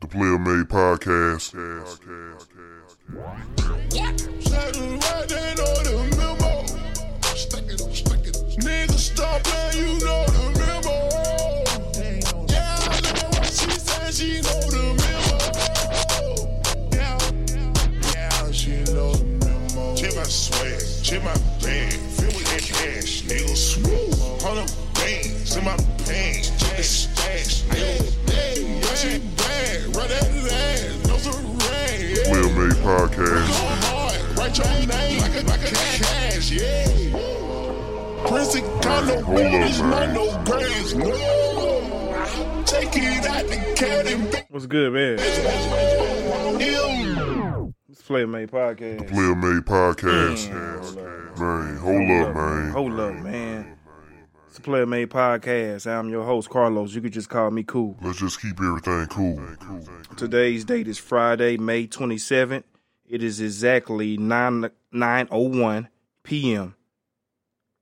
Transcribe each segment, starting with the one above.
The Player Made Podcast. Nigga, stop playing, you know the memo. Yeah, look at what she said, she know the memo. Yeah, yeah, she know the memo. Check my swag, my Podcast. Go hard, write your name like a, like a cash, yeah. Prince and Carlo, bitch, not no brains, no. Take it out the cat What's good, man? bitch. It's Player Made Podcast. The Player Made Podcast. Man, Man, hold up, man. Hold up, man. It's the Player Made Podcast. I'm your host, Carlos. You could just call me Cool. Let's just keep everything cool. Today's date is Friday, May 27th. It is exactly 9 9:01 p.m.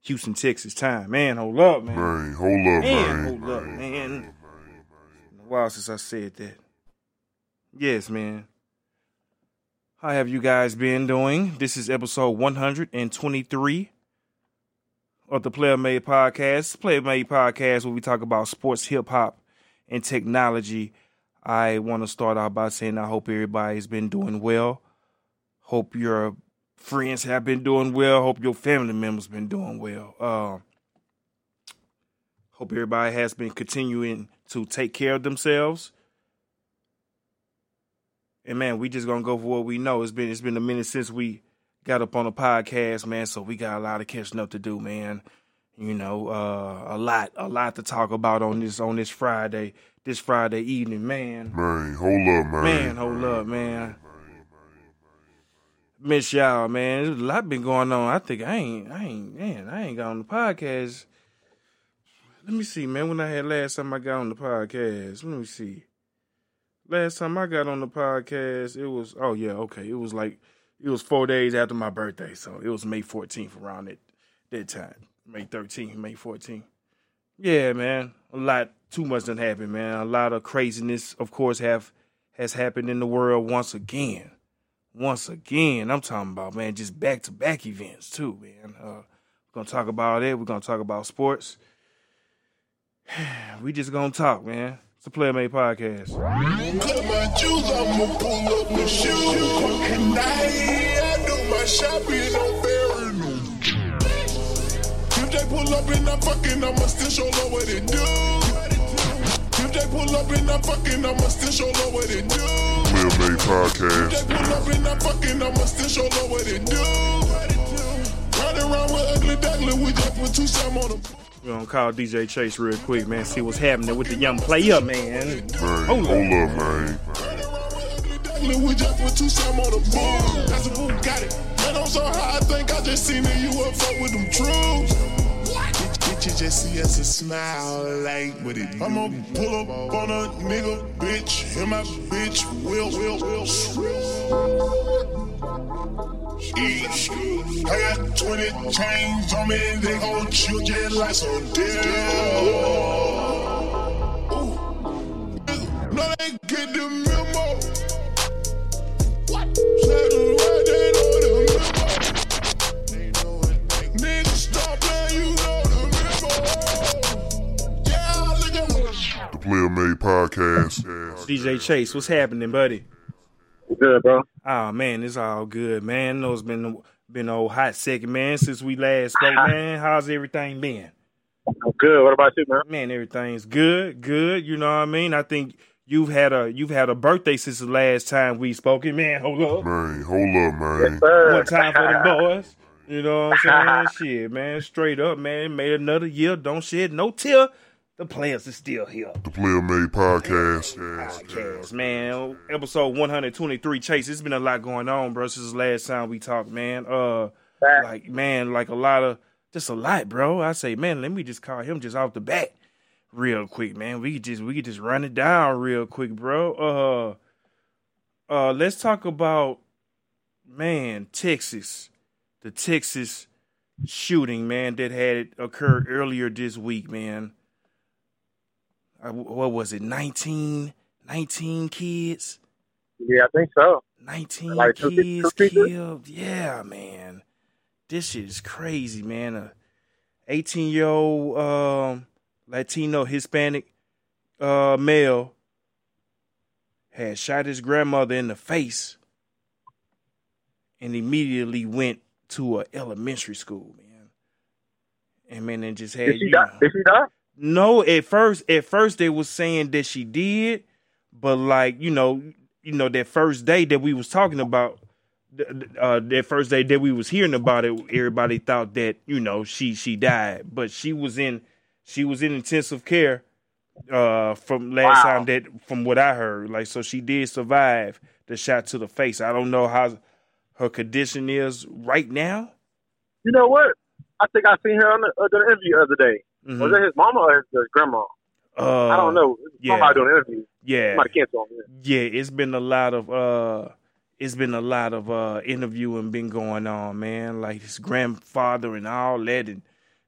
Houston, Texas time. Man, hold up, man. Man, hold up, Man, man. hold up, man. A while since I said that. Yes, man. How have you guys been doing? This is episode 123 of the Player Made Podcast. Player Made Podcast, where we talk about sports, hip hop, and technology. I want to start out by saying I hope everybody's been doing well. Hope your friends have been doing well. Hope your family members been doing well. Uh, hope everybody has been continuing to take care of themselves. And man, we just gonna go for what we know. It's been it's been a minute since we got up on the podcast, man. So we got a lot of catching up to do, man. You know, uh, a lot, a lot to talk about on this on this Friday, this Friday evening, man. Man, hold up, man. Man, hold up, man. Miss y'all, man. There's a lot been going on. I think I ain't, I ain't, man, I ain't got on the podcast. Let me see, man. When I had last time I got on the podcast, let me see. Last time I got on the podcast, it was, oh yeah, okay. It was like, it was four days after my birthday, so it was May 14th around that that time. May 13th, May 14th. Yeah, man. A lot too much done happened, man. A lot of craziness, of course, have has happened in the world once again. Once again. I'm talking about, man, just back to back events too, man. Uh, we're gonna talk about it. We're gonna talk about sports. we just gonna talk, man. It's a Player Made Podcast. Cut my juice, I'ma pull up my shoes. And I, I do my shopping on Barry If they pull up and I'm fucking, I'ma still show love what it do. If they pull up and I'm fucking, I'ma still show love what it do. Player Made Podcast. They pull up and I'm fucking, I'ma still show love what it do. Run around with ugly duckling, we just put two some on them. We're gonna call DJ Chase real quick, man. See what's happening with the young player, man. Man, Hold hold up. up, man. We just put two some on the boom. That's a boom, got it. Man, I'm so high, I think I just seen it. You up fuck with them troops. Bitch, bitch, you just see us and smile like what it I'ma pull up on a nigga, bitch. And my bitch will, will, will. Eesh. I got 20 chains on me, they like. No, they get the memo. What? Player Made Podcast. DJ Chase, what's happening, buddy? Good, bro. Oh man, it's all good, man. I know it's been been a old hot second, man, since we last spoke, man. How's everything been? I'm good. What about you, man? Man, everything's good, good. You know what I mean? I think you've had a you've had a birthday since the last time we spoken. Man, hold up. Man, hold up, man. Sir. One time for the boys. You know what I'm saying? Shit, man. Straight up, man. Made another year. Don't shed no tear. The players are still here. The Player Made Podcast. podcast, man. Episode 123. Chase, it's been a lot going on, bro, since the last time we talked, man. Uh, like, man, like a lot of, just a lot, bro. I say, man, let me just call him just off the bat real quick, man. We could just, we could just run it down real quick, bro. Uh, uh, let's talk about, man, Texas, the Texas shooting, man, that had it occurred earlier this week, man. Uh, what was it? 19, 19 kids. Yeah, I think so. 19 Like kids two killed. Yeah, man. This shit is crazy, man. A 18 year old um, Latino Hispanic uh, male had shot his grandmother in the face and immediately went to a elementary school, man. And man, and just had Did she you die? know- Did she die? No, at first, at first they was saying that she did, but like you know, you know that first day that we was talking about, uh, that first day that we was hearing about it, everybody thought that you know she she died, but she was in she was in intensive care uh from last Wow. time that from what I heard, like so she did survive the shot to the face. I don't know how her condition is right now. You know what? I think I seen her on the, uh, the interview the other day. Mhm. Was it his mama or his, his grandma? Uh, I don't know. His yeah. Mama doing an interview. Yeah, Somebody canceled him. yeah, it's been a lot of uh it's been a lot of uh interviewing been going on, man. Like his grandfather and all that and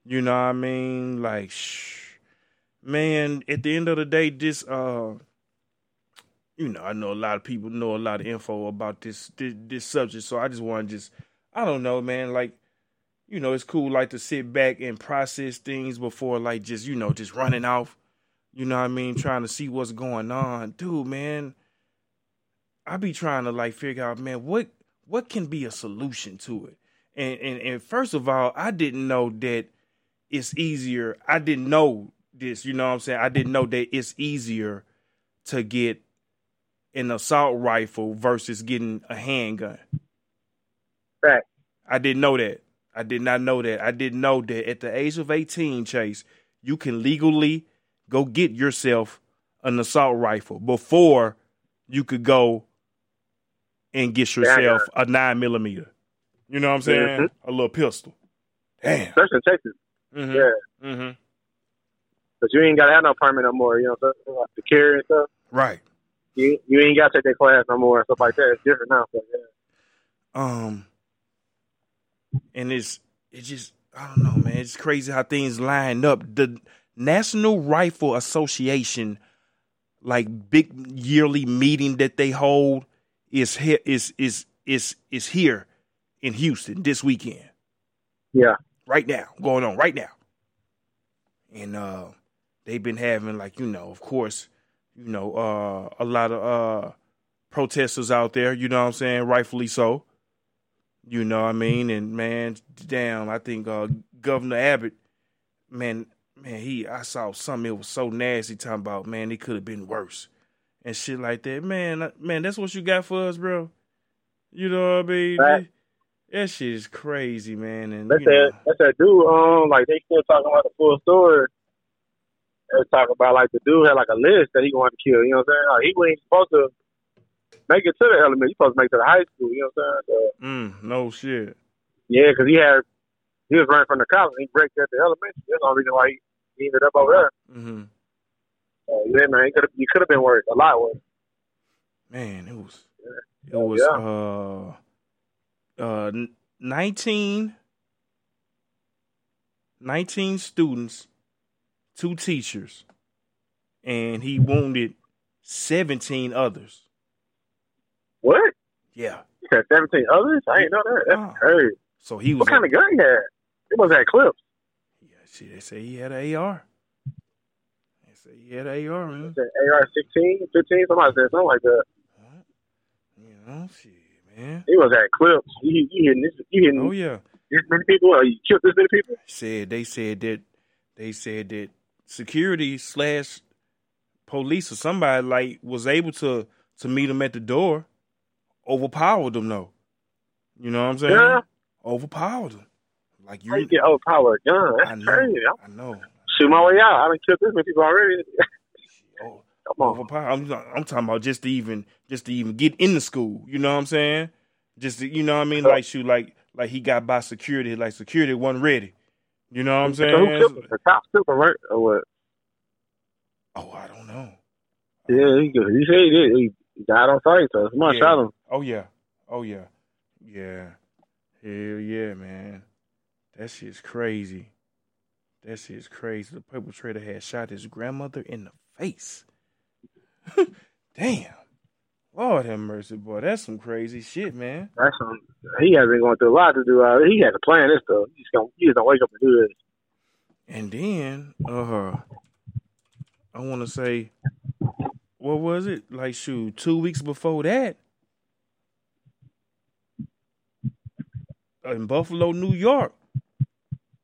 you know what I mean? Like shh. Man, at the end of the day, this uh you know, I know a lot of people know a lot of info about this this, this subject, so I just want to just I don't know, man, like you know, it's cool like to sit back and process things before like just, you know, just running off. You know what I mean? Trying to see what's going on. Dude, man, I be trying to like figure out, man, what what can be a solution to it? And and and first of all, I didn't know that it's easier. I didn't know this, you know what I'm saying? I didn't know that it's easier to get an assault rifle versus getting a handgun. Fact. I didn't know that. I did not know that. I didn't know that at the age of 18, Chase, you can legally go get yourself an assault rifle before you could go and get yourself a nine millimeter. You know what I'm saying? A little pistol. Damn. Especially in Texas. Mm-hmm. Yeah. Mm-hmm. But you ain't got to have no permit no more. You know what I'm saying? Like the carry and stuff. Right. You, you ain't got to take that class no more and stuff like that. It's different now. So, yeah. Um, and it's it's just I don't know, man. It's crazy how things line up. The National Rifle Association, like big yearly meeting that they hold, is here is is is is here in Houston this weekend, Yeah. right now, going on right now. And uh, they've been having like you know, of course, you know, uh, a lot of uh protesters out there. You know what I'm saying? Rightfully so. You know what I mean? And man, damn, I think uh, Governor Abbott, man, man, he I saw something it was so nasty talking about, man, it could have been worse. And shit like that. Man, man, that's what you got for us, bro. You know what I mean? Right. That shit is crazy, man. And That's you know, that. That's that dude. Um, like they still talking about the full story. They talking about like the dude had like a list that he wanted to kill. You know what I'm saying? Like he wasn't supposed to make it to the element. He supposed to make it to the high school. You know what I'm saying? So, mm, no shit. yeah, because he had he was running from the college. He break at the elementary. That's the only reason why he, ended up over there. hmm So, yeah, man, he could have he could have been worse, a lot worse. Man, it was it Oh, was yeah. uh uh n- 19 19 students, two teachers, and he wounded 17 others. What? Yeah. He had 17 others? I ain't know that. That's Wow. crazy. So he was What kind of gun he had? He must have had clips. Yeah, see, they say he had an AR. They say he had an AR, man. AR 16, 15, somebody said something like that. You know, shit, man. He was at clips. He, he hitting this, he hitting Oh yeah. this many people. Or he killed this many people. said they said that they said that security slash police or somebody like was able to to meet him at the door, overpowered them though. You know what I'm saying? Yeah. Overpowered them. Like you, you get overpowered gun? I know, crazy. I know. shoot my way out. I done killed this many people already. Oh, Come on. overpowered. I'm, I'm talking about just to even just to even get in the school. You know what I'm saying? Just to, you know what I mean? Like shoot, like like he got by security. Like security wasn't ready. You know what I'm So who saying? killed him? The super, right? Or what? Oh, I don't know. Yeah, he, he said he did. He, died on sight, so somebody Yeah. shot him. Oh yeah. Oh yeah. Yeah. Hell yeah, man. That shit's crazy. That shit's crazy. The perpetrator had shot his grandmother in the face. Damn. Lord have mercy, boy. That's some crazy shit, man. That's some. He has been going through a lot to do. Uh, he had to plan this stuff. He's gonna. He's gonna wake up and do this. And then, uh, I want to say, what was it? Like, shoot, two weeks before that, in Buffalo, New York.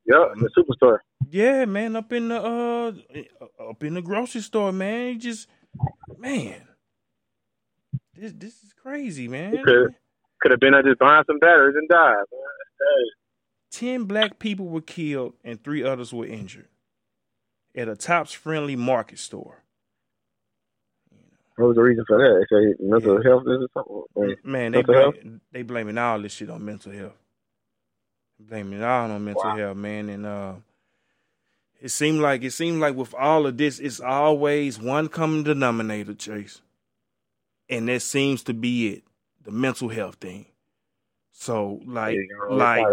Yep, the superstore. Yeah, man, up in the uh, up in the grocery store, man. He just, man, this this is crazy, man. Okay. Could have been I just buying some batteries and died. Hey, Ten black people were killed and three others were injured at a Tops Friendly Market store. what was the reason for that? They say mental health is something. Man, they health? blame, they blaming all this shit on mental health. Blaming it all on mental Wow. health, man. And uh it seemed like it seemed like with all of this, it's always one common denominator, Chase. And that seems to be it. The mental health thing. So like Yeah, like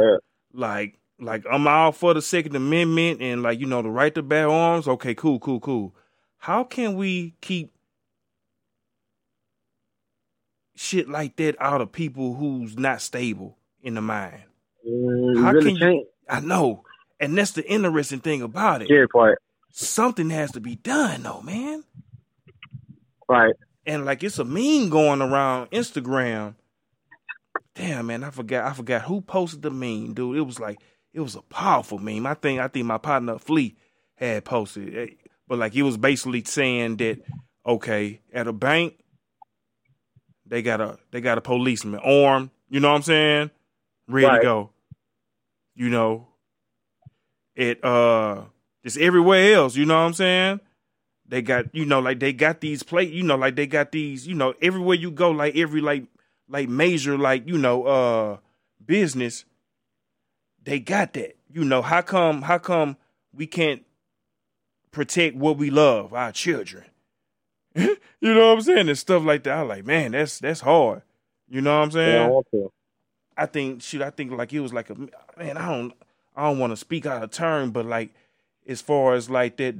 like like I'm all for the Second Amendment and like you know the right to bear arms. Okay, cool, cool, cool. How can we keep shit like that out of people who's not stable in the mind? Mm, How really can can't. I know, and that's the interesting thing about it. Scary part. Something has to be done, though, man. Right. And like it's a meme going around Instagram. Damn, man, I forgot. I forgot who posted the meme, dude. It was like it was a powerful meme. I think I think my partner Flea had posted, it. but like it was basically saying that okay, at a bank they got a they got a policeman armed. You know what I'm saying? Ready Right. to go. You know, it uh just everywhere else. You know what I'm saying? They got you know like they got these plate. You know like they got these. You know everywhere you go, like every like like major like you know uh business they got that you know how come how come we can't protect what we love our children you know what i'm saying and stuff like that i like man that's that's hard you know what i'm Yeah, I saying want to. I think shoot, I think like it was like a man. I don't, I don't want to speak out of turn, but like as far as like that,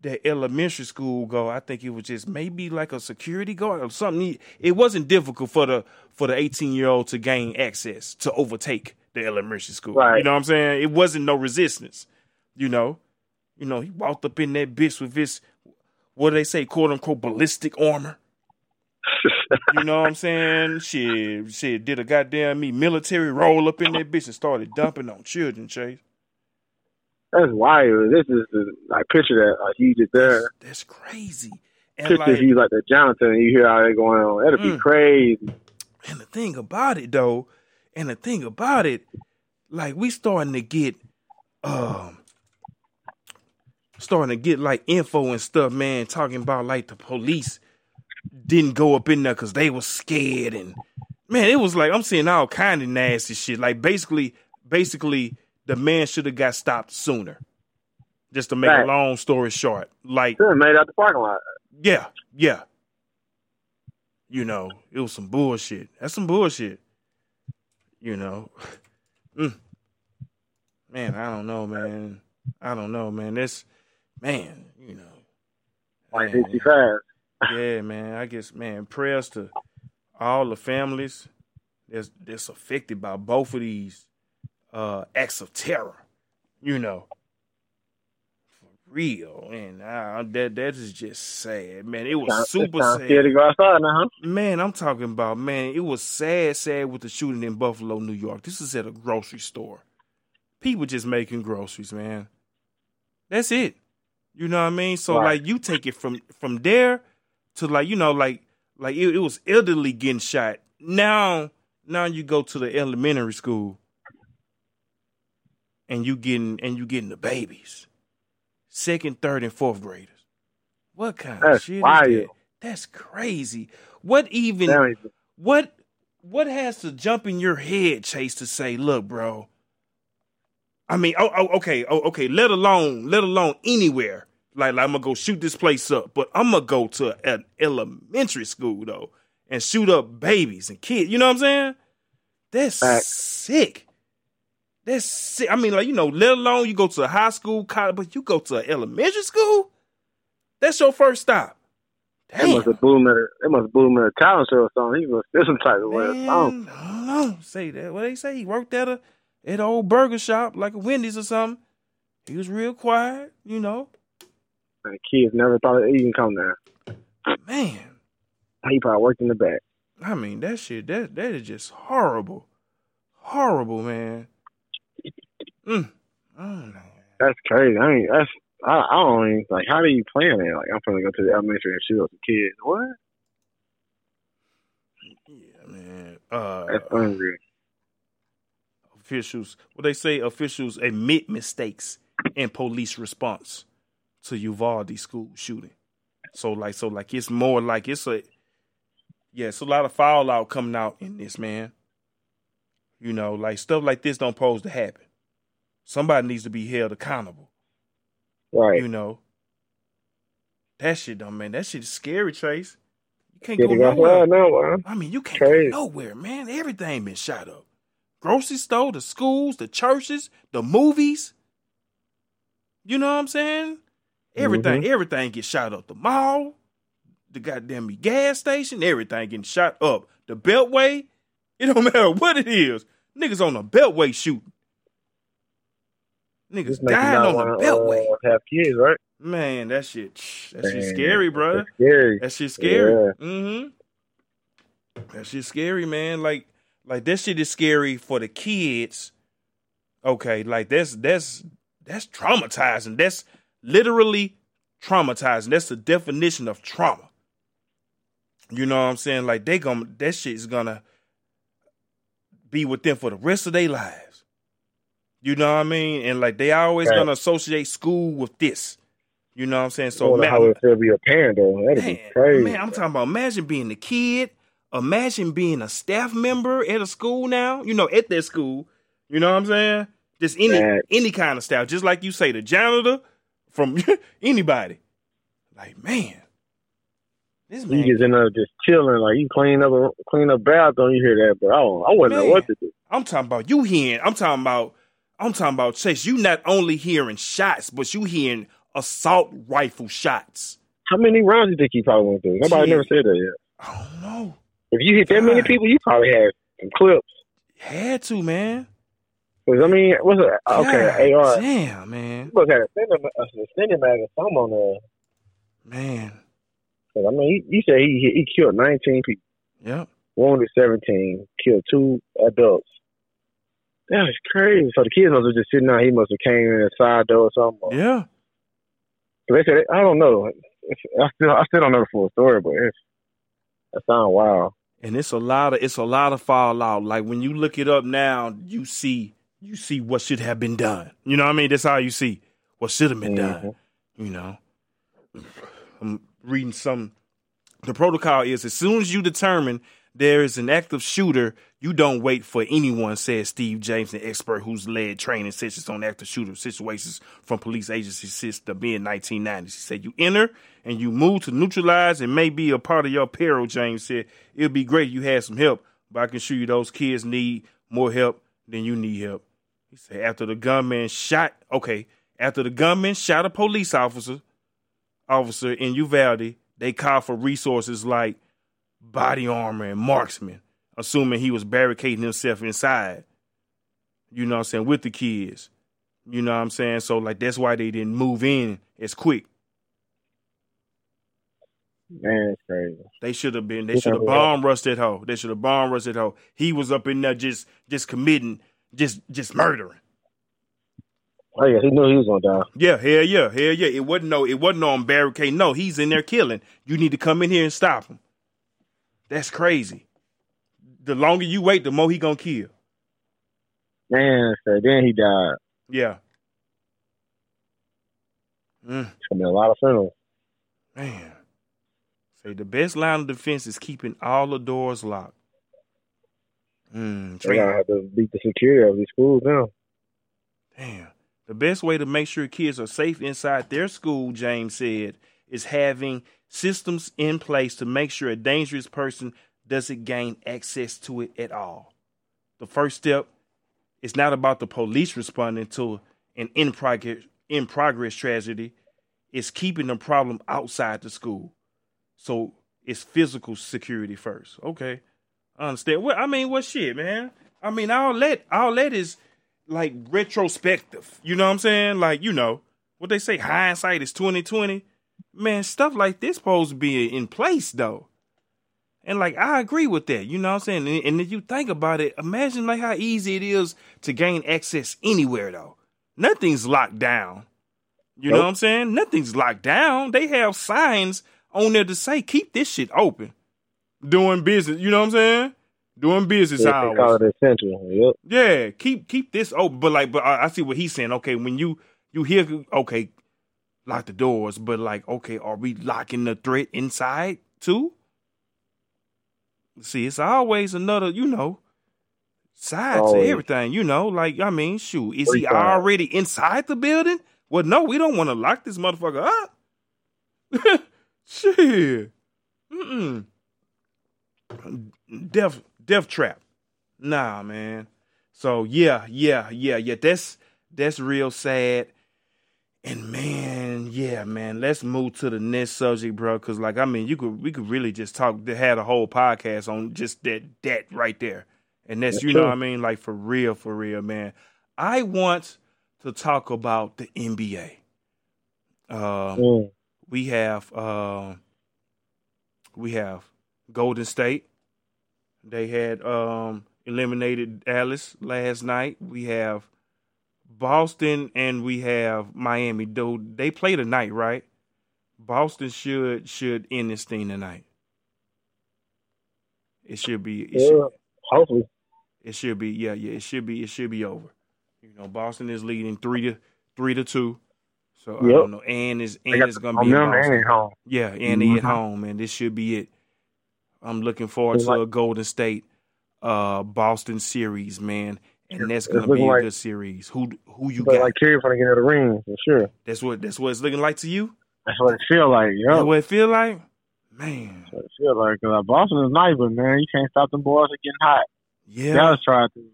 that elementary school go, I think it was just maybe like a security guard or something. It wasn't difficult for the for the eighteen year old to gain access to overtake the elementary school. Right. You know what I'm saying? It wasn't no resistance. You know, you know he walked up in that bitch with his what do they say, quote unquote ballistic armor. You know what I'm saying? Shit, shit, did a goddamn me military roll up in that bitch and started dumping on children, Chase. That's wild. This is like picture that like he just there. That's crazy. And Picture like, he's like the Jonathan and you hear how they going on. That'd be Mm. crazy. and the thing about it though, and the thing about it, like we starting to get um starting to get like info and stuff, man, talking about like the police didn't go up in there because they was scared and man, it was like I'm seeing all kind of nasty shit. Like basically, basically, the man should have got stopped sooner. Just to make a long story short, like have made out the parking lot. yeah, yeah. You know, it was some bullshit. That's some bullshit. You know, Mm. man, I don't know, man. I don't know, man. This, man, you know, Like man. Yeah, man. I guess, man, prayers to all the families that's that's affected by both of these uh, acts of terror. You know, for real, and uh, that that is just sad, man. It was super Sounds sad. to go outside now, huh? Man, I'm talking about man. It was sad, sad with the shooting in Buffalo, New York. This is at a grocery store. People just making groceries, man. That's it. You know what I mean? So Right. like, you take it from from there to like, you know, like like it, it was elderly getting shot. Now, now you go to the elementary school, and you getting and you getting the babies, second, third, and fourth graders. What kind of shit wild. is that? That's crazy. What even? Damn what what has to jump in your head, Chase, to say, look, bro? I mean, oh, oh okay, oh, okay. Let alone, let alone anywhere. Like, like I'm gonna go shoot this place up, but I'm gonna go to an elementary school though and shoot up babies and kids. You know what I'm saying? That's Facts. sick. That's sick. I mean, like you know, let alone you go to a high school, college, but you go to an elementary school. That's your first stop. They Damn. must have booed him at a, they must booed him at a talent show or something. He must feel some type of way. I don't know. Say that. What they say? He worked at a at an old burger shop like a Wendy's or something. He was real quiet, you know. And kids never thought he'd even come there. Man, He probably worked in the back. I mean that shit. That that is just horrible, horrible, man. Mm. I. That's crazy. I mean, that's I, I don't even like. How do you plan it? Like, I'm gonna go to the elementary and shoot up some kids. What? Yeah, man. Uh, That's unreal. officials, what they say, officials admit mistakes in police response to Uvalde school shooting. So like, so like, it's more like it's a, yeah, it's a lot of fallout coming out in this man. You know, like stuff like this don't pose to happen. Somebody needs to be held accountable. Right. You know, that shit don't man. That shit is scary, Trace. You can't Get go nowhere. now. I mean, you can't go nowhere, man. Everything been shot up. Grocery store, the schools, the churches, the movies. You know what I'm saying? Everything, Mm-hmm. everything gets shot up. The mall, the goddamn gas station, everything getting shot up. The beltway, it don't matter what it is. Niggas on the beltway shooting. Niggas dying on the wanna, beltway. uh, have kids, right? Man, that shit, that shit scary. That's scary. That shit scary. Yeah. Mm-hmm. That shit scary, man. Like, like that shit is scary for the kids. Okay, like that's that's that's traumatizing. That's literally traumatizing. That's the definition of trauma. You know what I'm saying? Like they gonna that shit is gonna be with them for the rest of their lives. You know what I mean? And like they always Right. gonna associate school with this. You know what I'm saying? So man, how it feel to be a parent though. That'd be crazy. man, I'm talking about imagine being the kid, imagine being a staff member at a school now, you know, at that school. You know what I'm saying? Just any Man. any kind of staff, just like you say, the janitor from anybody. Like, man. This You man just in there just chilling, like you clean up a clean up bathroom, you hear that, but I don't, I wouldn't know what to do. I'm talking about you hearing, I'm talking about I'm talking about Chase, you not only hearing shots, but you hearing assault rifle shots. How many rounds do you think he probably went through? Nobody never said that yet. I don't know. If you hit that many people, you probably had some clips. Had to, man. Cause I mean, what's it? Okay, God AR. Damn, man. You must have a extended, a extended mag or something on there. Man. 'Cause, I mean, he, he said he he killed 19 people, Yep. wounded 17, killed two adults. That is crazy. So the kids must have just sitting there. He must have came in a side door or something. Yeah. They said, I don't know. It's, I still I still don't know the full story, but it's, that sounds wild. And it's a lot of it's a lot of fallout. Like when you look it up now, you see you see what should have been done. You know what I mean? That's how you see what should have been done. Mm-hmm. You know. I'm reading some the protocol is as soon as you determine there is an active shooter, you don't wait for anyone, says Steve James, an expert who's led training sessions on active shooter situations from police agencies since the mid 1990s. He said, You enter and you move to neutralize and may be a part of your peril, James said. It'd be great if you had some help, but I can assure you those kids need more help than you need help. He said, After the gunman shot, okay, after the gunman shot a police officer, officer in Uvalde, they called for resources like body armor and marksman, assuming he was barricading himself inside. You know what I'm saying, with the kids. You know what I'm saying? So like that's why they didn't move in as quick. Man, it's crazy. They should have been. They should have bomb rushed that hoe. They should have bomb rushed that hoe. He was up in there just just committing, just just murdering. Oh yeah, he knew he was gonna die. Yeah, hell yeah, hell yeah. It wasn't no, it wasn't on barricade. No, he's in there killing. You need to come in here and stop him. That's crazy. The longer you wait, the more he gonna kill. Man, so then he died. Yeah. Mm, It's gonna be a lot of funerals. man. Say the best line of defense is keeping all the doors locked. Mm, They Trey, gotta have to beat the security of these schools now. Damn. The best way to make sure kids are safe inside their school, James said, is having systems in place to make sure a dangerous person doesn't gain access to it at all. The first step is not about the police responding to an in progress, in progress tragedy, it's keeping the problem outside the school. So it's physical security first. Okay. Understand. Well, I mean, what shit, man? I mean, all that all that is like retrospective. You know what I'm saying? Like, you know, what they say, hindsight is twenty twenty. Man, stuff like this supposed to be in place though. And like I agree with that, you know what I'm saying? And, and if you think about it, imagine like how easy it is to gain access anywhere though. Nothing's locked down. You know what I'm saying? Nothing's locked down. They have signs on there to say keep this shit open. Doing business, you know what I'm saying? Doing business Yeah, hours. they call it essential. Yep. Yeah, keep keep this open. But like, but I, I see what he's saying. Okay, when you you hear, okay, lock the doors. But like, okay, are we locking the threat inside too? See, it's always another, you know, side to everything. You know, like I mean, shoot, is he already inside the building? Well, no, we don't want to lock this motherfucker up. Shit. Mm-mm. Death death trap. Nah, man. So yeah, yeah, yeah, yeah. That's that's real sad. And man, yeah, man. Let's move to the next subject, bro. Cause like I mean, you could we could really just talk had a whole podcast on just that that right there. And that's That's you know true. what I mean, like for real, for real, man. I want to talk about the NBA. Um, Mm. we have um we have Golden State. They had um eliminated Dallas last night. We have Boston and we have Miami. Though they play tonight, right? Boston should should end this thing tonight. It should be it Yeah. should, Hopefully. it should be yeah, yeah, it should be it should be over. You know, Boston is leading three to three to two. So I don't know. And is and is gonna be in Boston. at home. Yeah, and they at home, and this should be it. I'm looking forward to a Golden State uh Boston series, man. And that's gonna be a like- good series. Who who you got? like Curry finna get in the ring for sure. that's what that's what it's looking like to you? That's what it feel like. That's Yo, what it feel like? Man. that's what it feel like. Cause uh, Boston is nice, but man, you can't stop them boys from getting hot. Yeah. Dallas tried to.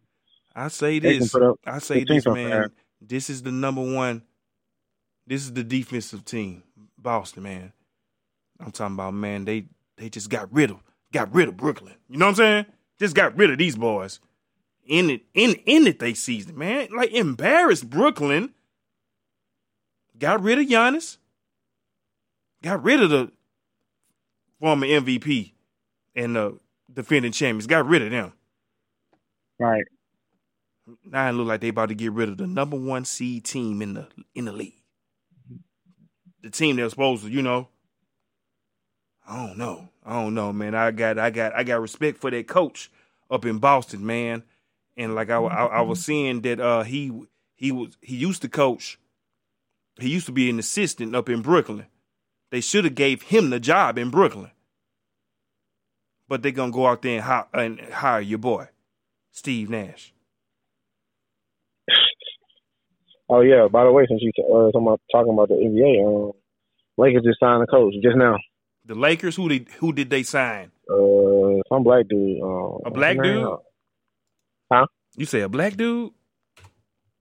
I say this. up I say this, man. This is the number one. This is the defensive team, Boston, man. I'm talking about, man. They they just got rid of got rid of Brooklyn. You know what I'm saying? Just got rid of these boys. In it, in in it, they season, man. Like embarrassed Brooklyn. Got rid of Giannis. Got rid of the former MVP and the defending champions. Got rid of them. Right. Now it look like they about to get rid of the number one seed team in the in the league. The team that's supposed to, you know. I don't know. I don't know, man. I got I got I got respect for that coach up in Boston, man. And like I, I, I was seeing that uh he he was he used to coach. He used to be an assistant up in Brooklyn. They should have gave him the job in Brooklyn. But they're gonna go out there and hire, and hire your boy, Steve Nash. Oh yeah. By the way, since you uh, talking about, talking about the NBA, um, Lakers just signed a coach just now. The Lakers, who did who did they sign? Uh, some black dude. Uh, A black what's his name? dude? You say a black dude?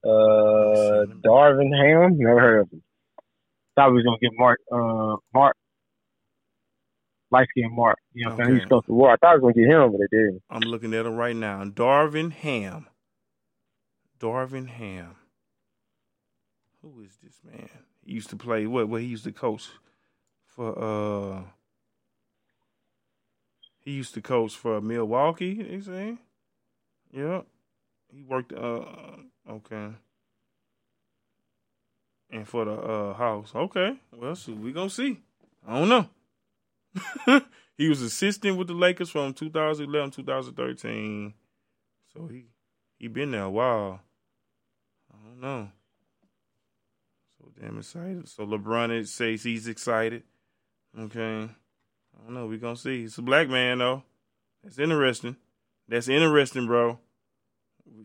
Uh, Darvin Ham. Never heard of him. Thought we was gonna get Mark. Uh, Mark. Light skinned Mark. You know what I'm saying? He's supposed to war. I thought I was gonna get him, but they didn't. I'm looking at him right now. Darvin Ham. Darvin Ham. Who is this man? He used to play what? What he used to coach for? uh He used to coach for Milwaukee. They say. Yeah. He worked. Uh, okay. And for the uh house, okay. Well, so we gonna see. I don't know. he was assistant with the Lakers from 2011 2013. So he he been there a while. I don't know. So damn excited. So LeBron says he's excited. Okay. I don't know. We gonna see. It's a black man though. That's interesting. That's interesting, bro.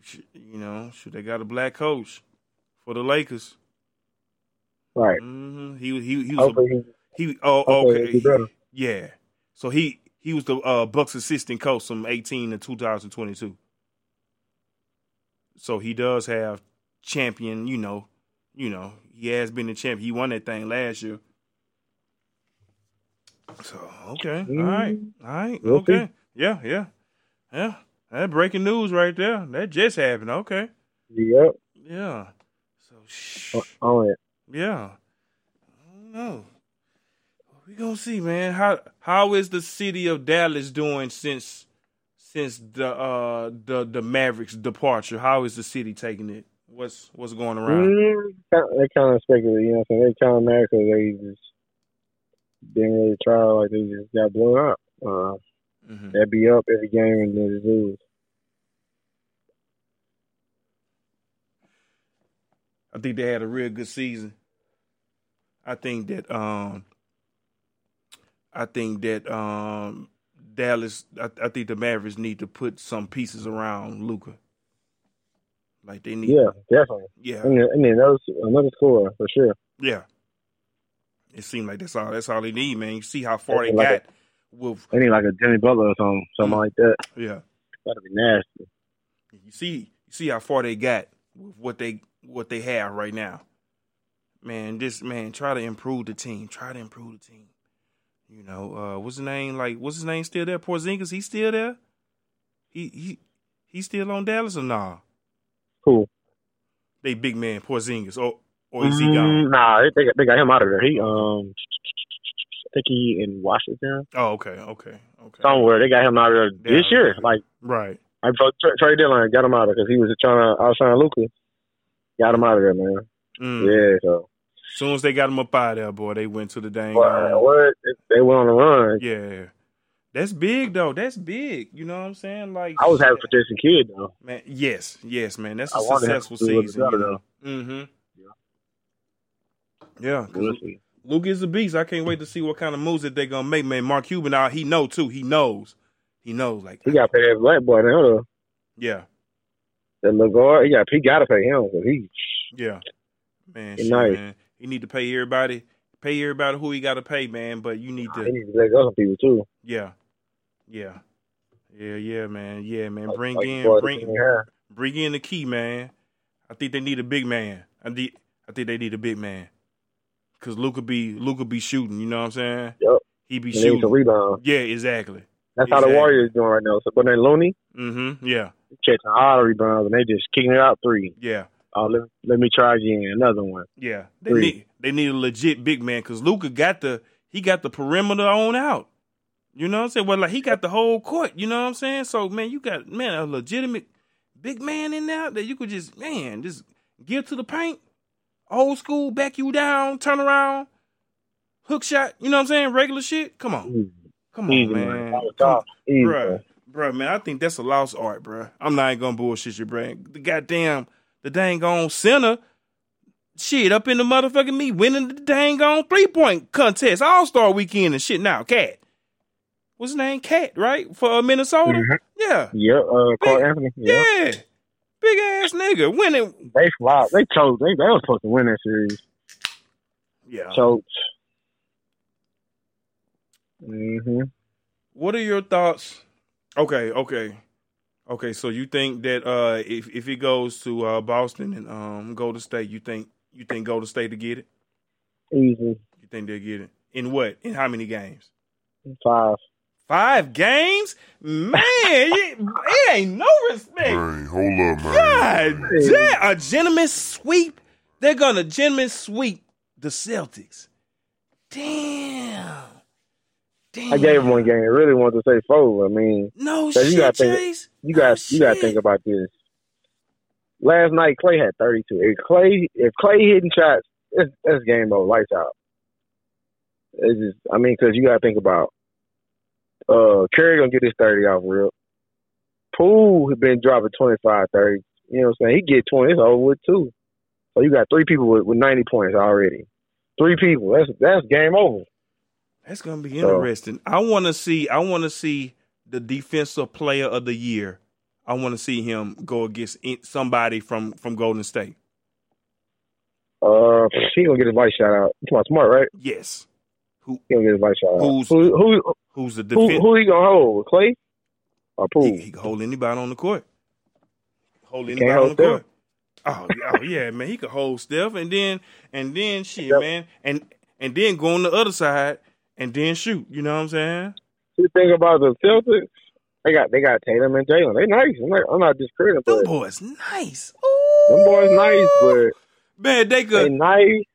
Should, you know, should they got a black coach for the Lakers? Right. hmm He he he was a, he, oh okay he'll be better. yeah. So he he was the uh, Bucks assistant coach from 18 to 2022. So he does have champion, you know, you know, he has been the champion. He won that thing last year. So okay, all right, all right, We'll okay, yeah, yeah, yeah. That breaking news right there. That just happened. Okay, Yep. yeah. So shh, On it. yeah. I don't know. We gonna see, man. How how is the city of Dallas doing since since the uh the the Mavericks departure? How is the city taking it? What's what's going around? Mm, they kind of speculated, you know what I'm saying? They kind of because they just didn't really try, like they just got blown up. Uh, hmm they'd be up every game and then just lose. I think they had a real good season. I think that um I think that um Dallas I, I think the Mavericks need to put some pieces around Luka. Like they need Yeah, definitely. yeah. And then, and then another, another score for sure. Yeah. It seemed like that's all that's all they need, man. You see how far they Like got with They need like a Jimmy Butler or something, something Mm. like that. yeah. That'd be nasty. You see you see how far they got with what they what they have right now. Man, this man, try to improve the team. Try to improve the team. You know, uh what's his name? Like what's his name still there? Porzingis, he still there? He he he still on Dallas or nah? Cool. They big man Porzingis. Or or is he Mm. Nah, they got, they got him out of there. He um, I think he in Washington Oh, okay, okay, okay. somewhere. They got him out of there this Yeah. year. Like Right. I trade deadline got him out of there because he was trying to outshine Luka. Got him out of there, man. Mm. Yeah, so As soon as they got him up out of there, boy, they went to the dang. um, what they went on the run. yeah. That's big though. That's big. You know what I'm saying? Like I was happy for Jason Kidd though. Man, yes, yes, man. That's a I successful season. You know? Mm-hmm. Yeah. We'll 'cause. Luke is a beast. I can't wait to see what kind of moves that they're gonna make, man. Mark Cuban out, he know too. He knows. He knows. Like He got to pay that black boy now though. yeah, That Lagar, he got he got to pay him he yeah. Man, He shit, nice. man. He need to pay everybody pay everybody who he gotta pay, man. But you need he to needs to let go some people too. yeah. Yeah. Yeah, yeah, man. Yeah, man. Bring Like- like in bring the bring in the key, man. I think they need a big man. I think I think they need a big man. Cause Luka be Luka be shooting, you know what I'm saying? Yep. He be He needs some rebound. Yeah, exactly. That's how the Warriors doing right now. So, but then Looney Mm-hmm. Yeah, catching all the rebounds and they just kicking it out three. yeah, Oh, let, let me try again. Another one. yeah. They Three. need they need a legit big man because Luka got the he got the perimeter on out. You know what I'm saying? Well, like he got the whole court. You know what I'm saying? So man, you got man a legitimate big man in there that you could just man just give to the paint, old school, back you down, turn around, hook shot. You know what I'm saying? Regular shit. Come on, Easy, come on, easy man. man. Come. Easy. Bruh, man. bruh, man, I think that's a lost art, bruh. I'm not even gonna bullshit you, bruh. The goddamn, the dang on center, shit, up in the motherfucking me, winning the dang on three point contest, All Star weekend and shit now. KAT. What's his name? KAT, right? For uh, Minnesota? Mhm. Yeah. Yep. Uh, Big- Anthony. Yeah. Yeah. Big ass nigga. Winning. They flopped. They choked. They, they was supposed to win that series. Yeah. Choked. hmm What are your thoughts? Okay, okay. Okay, so you think that uh if if it goes to uh Boston and um Golden State, you think you think Golden State to get it? Easy. You think they'll get it? In what? In how many games? Five. Five games? Man, it, it ain't no respect. Man, hold up, man. God damn. A gentleman sweep? They're gonna gentleman sweep the Celtics. Damn. Damn. I gave him one game. I really wanted to say four. I mean, No So you gotta think- Chase. you got Oh, you got to think about this. Last night, Clay had thirty two. If Clay if Clay hitting shots, it's, that's game over. Lights out. It's just, I mean, because you got to think about uh Curry gonna get his thirty off real. Poole has been dropping 25, 30. You know what I'm saying? He get twenty. It's over with too. So you got three people with, with ninety points already. Three people. That's that's game over. That's gonna be So- interesting. I want to see. I want to see the defensive player of the year. I want to see him go against somebody from from Golden State. Uh, he gonna get his light shot out. Come on, Smart, right? Yes. Who He gonna get his light shot out. Who's- who who Who's the who, defense? who he gonna hold? Clay or Poole? He, he can hold anybody on the court. Hold anybody can't on the hold court. Oh, yeah, oh yeah, man. He could hold Steph, and then and then shit, Yep. man, and and then go on the other side and then shoot. You know what I'm saying? You think about the Celtics? They got they got Tatum and Jalen. They nice. I'm not, I'm not discrediting, Them boys nice. Ooh. them boys nice, but man, they they could. nice.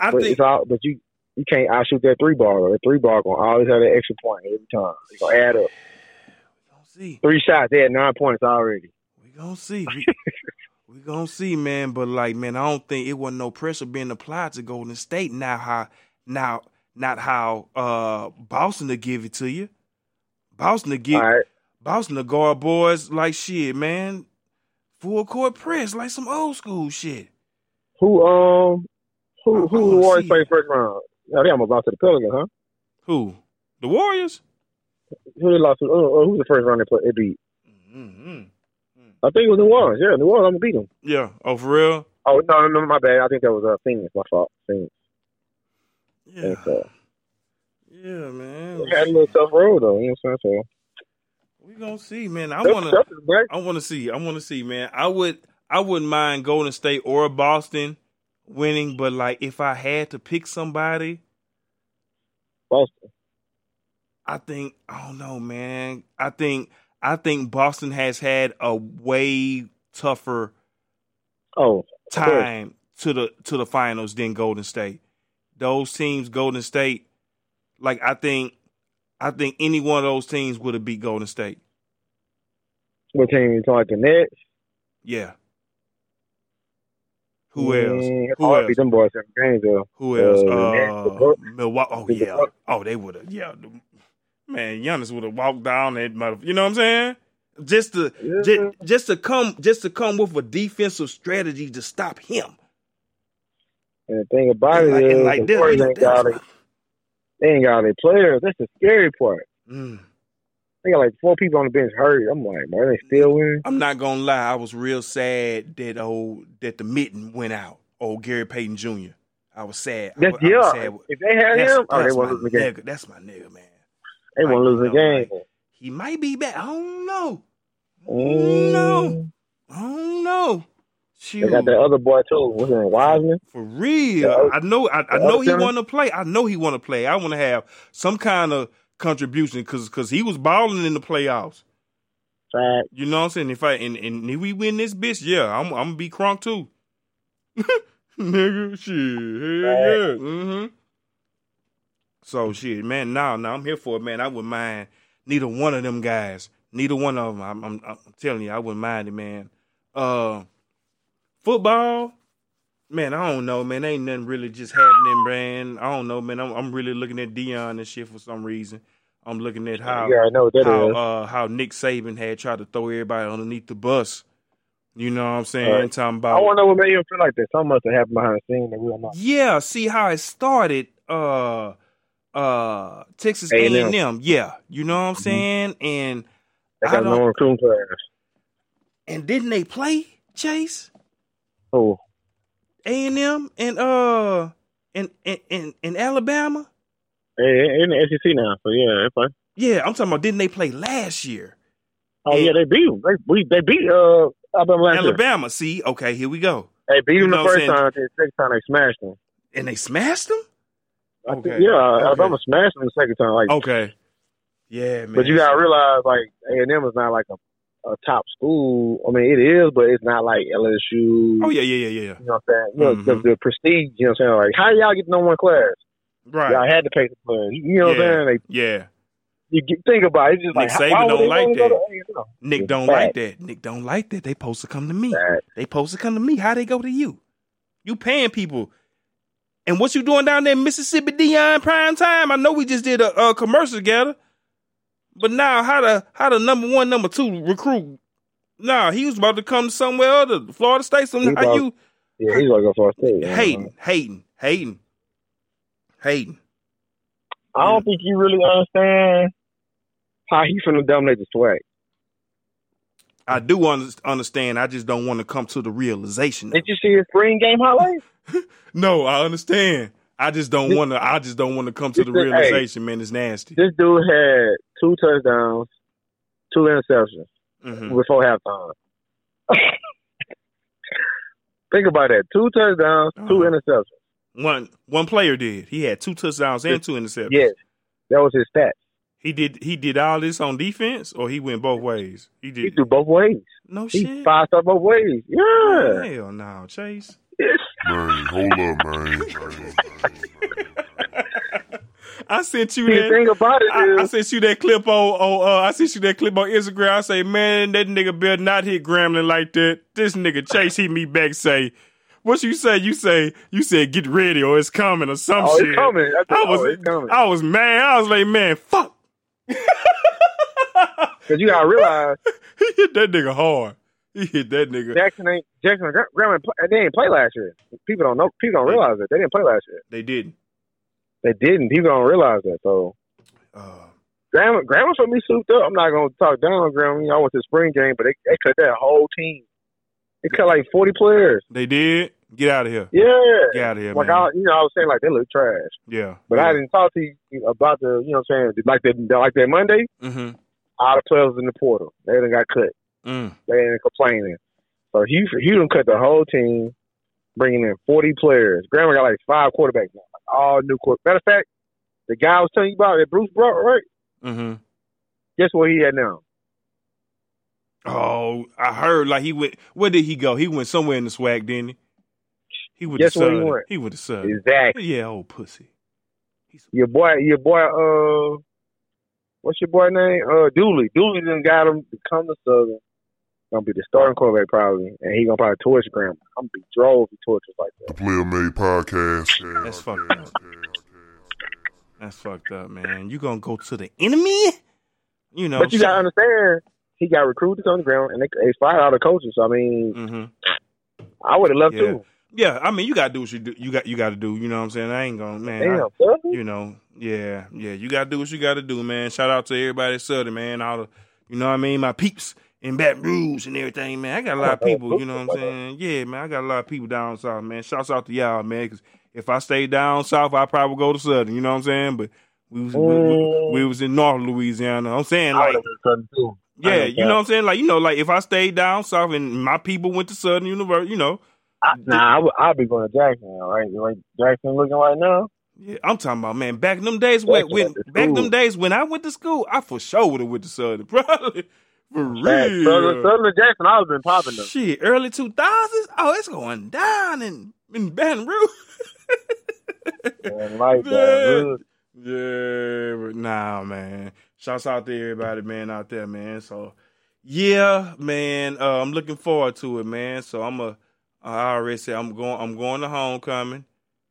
I But think all. But you you can't outshoot that three ball. That three ball gonna always have that extra point every time. It's gonna add up. We gonna see. Three shots, they had nine points already. We gonna see. We, we gonna see, man. But like, man, I don't think it wasn't no pressure being applied to Golden State. Now how now not how uh Boston to give it to you. Boston to give right. Boston to guard boys like shit, man. Full court press like some old school shit. Who um who who the see. play first round? Oh, they almost lost to the Pelicans, huh? Who? The Warriors? Who they lost to? Uh, uh, who's the first round they played? They beat. Mm-hmm. I think it was New Orleans. Yeah, New Orleans. I'm gonna beat them. Yeah. Oh, for real? Oh no, no, no, my bad. I think that was uh, Phoenix. My fault. Phoenix. Yeah. And so Yeah, man. they had a little tough road though. You know what I'm saying? We gonna see, man. I wanna. I want to see. I want to see, man. I would. I wouldn't mind Golden State or Boston winning, but like if I had to pick somebody, Boston. I think I don't know, man. I think I think Boston has had a way tougher Oh, time to the to the finals than Golden State. Those teams, Golden State, like I think, I think any one of those teams would have beat Golden State. what team you talking? Like the Nets. Yeah. Who else? Mm, Who else? them boys though. Who else? Uh, Uh, the Bucks. Milwaukee. Oh yeah. Oh, they would have. Yeah. Man, Giannis would have walked down that mother. You know what I'm saying? Just to Yeah. just, just to come just to come with a defensive strategy to stop him. And the thing about And it like, is, like the this, Warriors you know, ain't got it. They ain't got their players. That's the scary part. Mm. They got like four people on the bench hurt. I'm like, man, they still win. I'm not gonna lie, I was real sad that old that the mitten went out. Old Gary Payton Jr. I was sad. I That's was, I was yeah. sad. If they had That's, him, oh, they that's won't my lose the game. nigga. That's my nigga, man. They won't lose the game. like, He might be back. I don't know. I Mm. know. I don't know. They got that other boy too. His name? Wiseman. For real. The- I know I, I know he want to play. I know he want to play. I want to have some kind of contribution because cause he was balling in the playoffs. Fact. You know what I'm saying? If I and, and if we win this bitch, yeah, I'm I'm gonna be crunk too. Nigga, shit, hell yeah. Mm-hmm. So shit, man. Now, now I'm here for it, man. I wouldn't mind neither one of them guys. Neither one of them. I'm, I'm, I'm telling you, I wouldn't mind it, man. Uh, football, man. I don't know, man. Ain't nothing really just happening, man. I don't know, man. I'm, I'm really looking at Deion and shit for some reason. I'm looking at how you already know how uh, how Nick Saban had tried to throw everybody underneath the bus. You know what I'm saying? Right. Talking about I want to know what made him feel like that. Something must have happened behind the scenes that we don't know. yeah, see how it started. Uh, uh, Texas A A&M. and M. Yeah, you know what I'm saying. And They I got don't- no recruiting class. and didn't they play Chase Oh, A and M and uh in in in, in Alabama? hey, in the SEC now. So yeah, they play. Yeah, I'm talking about. Didn't they play last year? Oh And- yeah, they beat them. They we, they beat uh Alabama last year. Alabama. See, okay, here we go. They beat You them know the first time. The second time they smashed them. And they smashed them. I think- Okay. yeah, Okay. Alabama smashed them the second time. Like, Okay. Yeah, man. but you gotta realize like A and M is not like a a top school. I mean, it is, but it's not like LSU. Oh yeah, yeah, yeah, yeah. You know what I'm saying? You know, the, mm-hmm. the prestige, you know what I'm saying? Like, how y'all get number one class? Right. Y'all had to pay the players. You know what I'm saying? Like, Yeah. you get, think about it. It's just Nick like, Saban don't like that. to? Nick don't bad. like that. Nick don't like that. They supposed to come to me. Bad. They supposed to come to me. How they go to you? You paying people. And what you doing down there in Mississippi Deion prime time? I know we just did a, a commercial together. But now how the how the number one, number two recruit? Nah, he was about to come somewhere other, Florida State. So He how about- you Yeah, he's gonna go for a state. hating, hating, hating, hating? I don't think you really understand how he finna dominate the SWAC. I do un- understand. I just don't want to come to the realization. Did you see his spring game highlights? No, I understand. I just don't want to. I just don't want to come to the is- hey. realization, man. It's nasty. This dude had two touchdowns, two interceptions hmm before halftime. Think about that. Two touchdowns, two Uh-huh. interceptions. One one player did. He had two touchdowns and two interceptions. Yes, that was his stats. He did he did all this on defense or he went both ways? He did. He did do both ways. no He shit. five star both ways. Yeah. Hell no, Chase. Yes. Man, hold up, man. I sent you that. thing about it I, I sent you that clip on, on uh, I sent you that clip on Instagram. I say, man, that nigga better not hit Grambling like that. This nigga Chase hit me back. Say, what you say? You say, you said, get ready or it's coming or some oh, shit. it's coming. That's I was, oh, coming. I was mad. I was like, man, fuck. Because you gotta realize He hit that nigga hard. He hit that nigga. Jackson ain't Jackson and Graham. ain't play- They didn't play last year. People don't know. People don't realize it. They didn't play last year. They didn't. They didn't. People don't realize that. So Uh, Graham was for me souped up. I'm not gonna talk down on Graham. You know, I went to the spring game, but they, they cut that whole team. They cut like 40 players. they did. Get out of here. Yeah. Get out of here, like man. I, you know, I was saying like they look trash, yeah. but I didn't talk to you about the, you know, what I'm saying like that, like that Monday. Mm-hmm. All the players in the portal, they didn't got cut. Mm. They ain't complaining. So Hue, Hue done cut the whole team, bringing in 40 players. Graham got like five quarterbacks now, all new quarterbacks. Matter of fact, the guy I was telling you about that Bruce brought, right? Mm-hmm. Guess what he had now? Oh, I heard like he went. Where did he go? He went somewhere in the SWAC, didn't he? He would Guess where he went? He went to Southern. Exactly. Yeah, old pussy. Your boy, your boy, uh, what's your boy name? Uh, Dooley. Dooley done got him to come to Southern. Gonna be the starting quarterback probably, and he gonna probably torch Graham. I'm gonna be drove if he torches like that. The. Player Made Podcast. That's fucked up. That's fucked up, man. You gonna go to the enemy? You know. but you gotta understand, he got recruited on the ground, and they, they fired all the coaches. So, I mean, Mm-hmm. I would have loved Yeah. to. Yeah, I mean, you gotta do what you do. You got you got to do. You know what I'm saying? I ain't gonna man. Damn, son. you know, yeah, yeah. You gotta do what you gotta do, man. Shout out to everybody at Southern, man. All the, you know what I mean? My peeps in Baton Rouge and everything, man. I got a lot of people, you know what I'm saying? Yeah, man. I got a lot of people down south, man. Shouts out to y'all, man. Because if I stayed down south, I'd probably go to Southern. You know what I'm saying? But we was we, we, we oh. was in North Louisiana. I'm saying like. would have been too. I Yeah, you know what I'm saying? Like, you know, like if I stayed down south and my people went to Southern University, you know, I, nah, I would, I'd be going to Jackson, right? Way Jackson looking right now. Yeah, I'm talking about man. Back in them days when, when back in them days when I went to school, I for sure would have went to Southern, probably for real. Southern, Southern Jackson, I was been popping them. Shit, early two thousands. Oh, it's going down in in Baton Rouge. Man, like Yeah. that. yeah, but nah, man. Shouts out to everybody, man, out there, man. So yeah, man. Uh, I'm looking forward to it, man. So I'm a. I already said I'm going. I'm going to homecoming.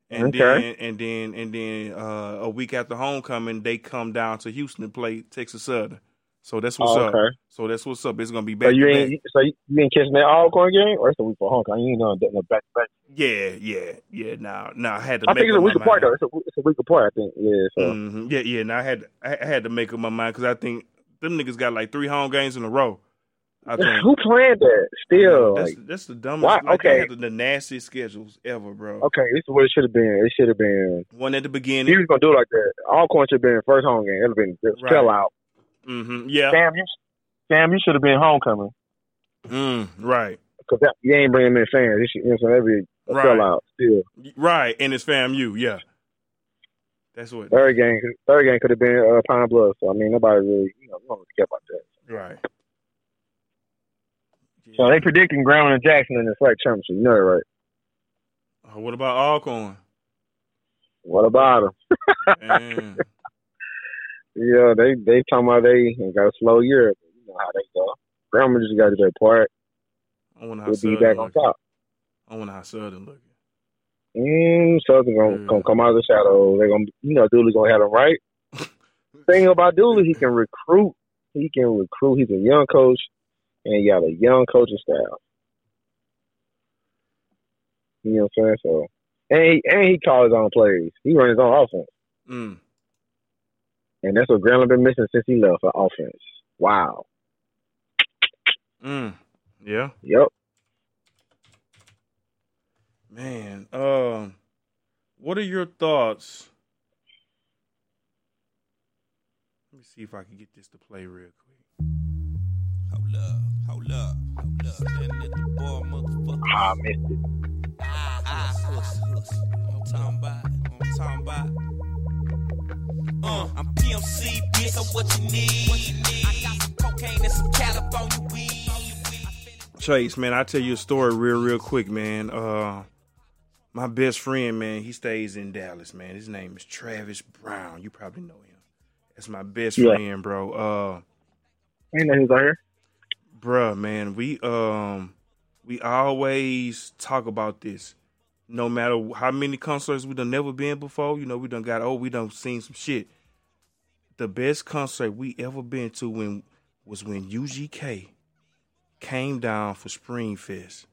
And Okay. then and then and then uh, a week after homecoming, they come down to Houston to play Texas Southern. So that's what's Oh, up. So that's what's up. It's gonna be So back. you ain't back. so you, you ain't catching that Alcorn game, or it's a week for homecoming? You ain't doing no back back. Yeah, yeah, yeah. Now, now I had to. I make think it's a week apart mind. though. It's a, it's a week apart. I think. Yeah. So Mhm. Yeah, yeah. Now I had I I had to make up my mind because I think them niggas got like three home games in a row. I think who planned that? Still, that's like, that's the dumbest. Why? Like, Okay. the, the nastiest schedules ever, bro. okay, this is what it should have been. It should have been. One at the beginning. He was gonna do it like that. All Alcorn should have been first home game. It'd have been just Right. fell out. Hmm Yeah. Sam, you, Sam, you should have been homecoming Mm, right. because you ain't bringing in fans. You, should, you know, so that'd be a Right. sellout. Still, Right. And it's FAMU. Yeah. That's what. third game, third game could have been uh, Pine Bluff. So I mean, nobody really, you know, no one really care about that. Right. So they predicting Grambling and Jackson in the flag championship. You know that, right? Uh, what about Alcorn? What about them? Yeah, they they talking about they got a slow year. You know how they go. Grambling just got to their part. I wonder how We'll be back on top. I wonder how Southern looking. Mm, Southern gonna, Yeah. gonna come out of the shadow. They're gonna, you know, Dooley gonna have them right. Thing about Dooley, he can recruit. He can recruit. He's a young coach, and he got a young coaching staff. You know what I'm saying? So, and he and he calls his own plays. He runs his own offense, Mm. And that's what Grambling been missing since he left for offense. Wow. Mm. Yeah. Yep. Man, um, what are your thoughts? Let me see if I can get this to play real quick. Hold up. hold up, hold up. Standing at the bar, motherfucker. Ah, I missed it. Ah, ah, hush, hush. I'm talking about, I'm talking about. Uh, I'm PMC, bitch, I'm what you need. What you need. I got some cocaine and some California weed. Chase, man, I tell you a story real, real quick, man. Uh, my best friend, man, he stays in Dallas, man. His name is Travis Brown. You probably know him. That's my best Yeah. friend, bro. Uh, Ain't know who's out here. bruh, man, we um we always talk about this. No matter how many concerts we done never been before, you know, we done got oh, we done seen some shit. The best concert we ever been to when was when UGK came down for Springfest.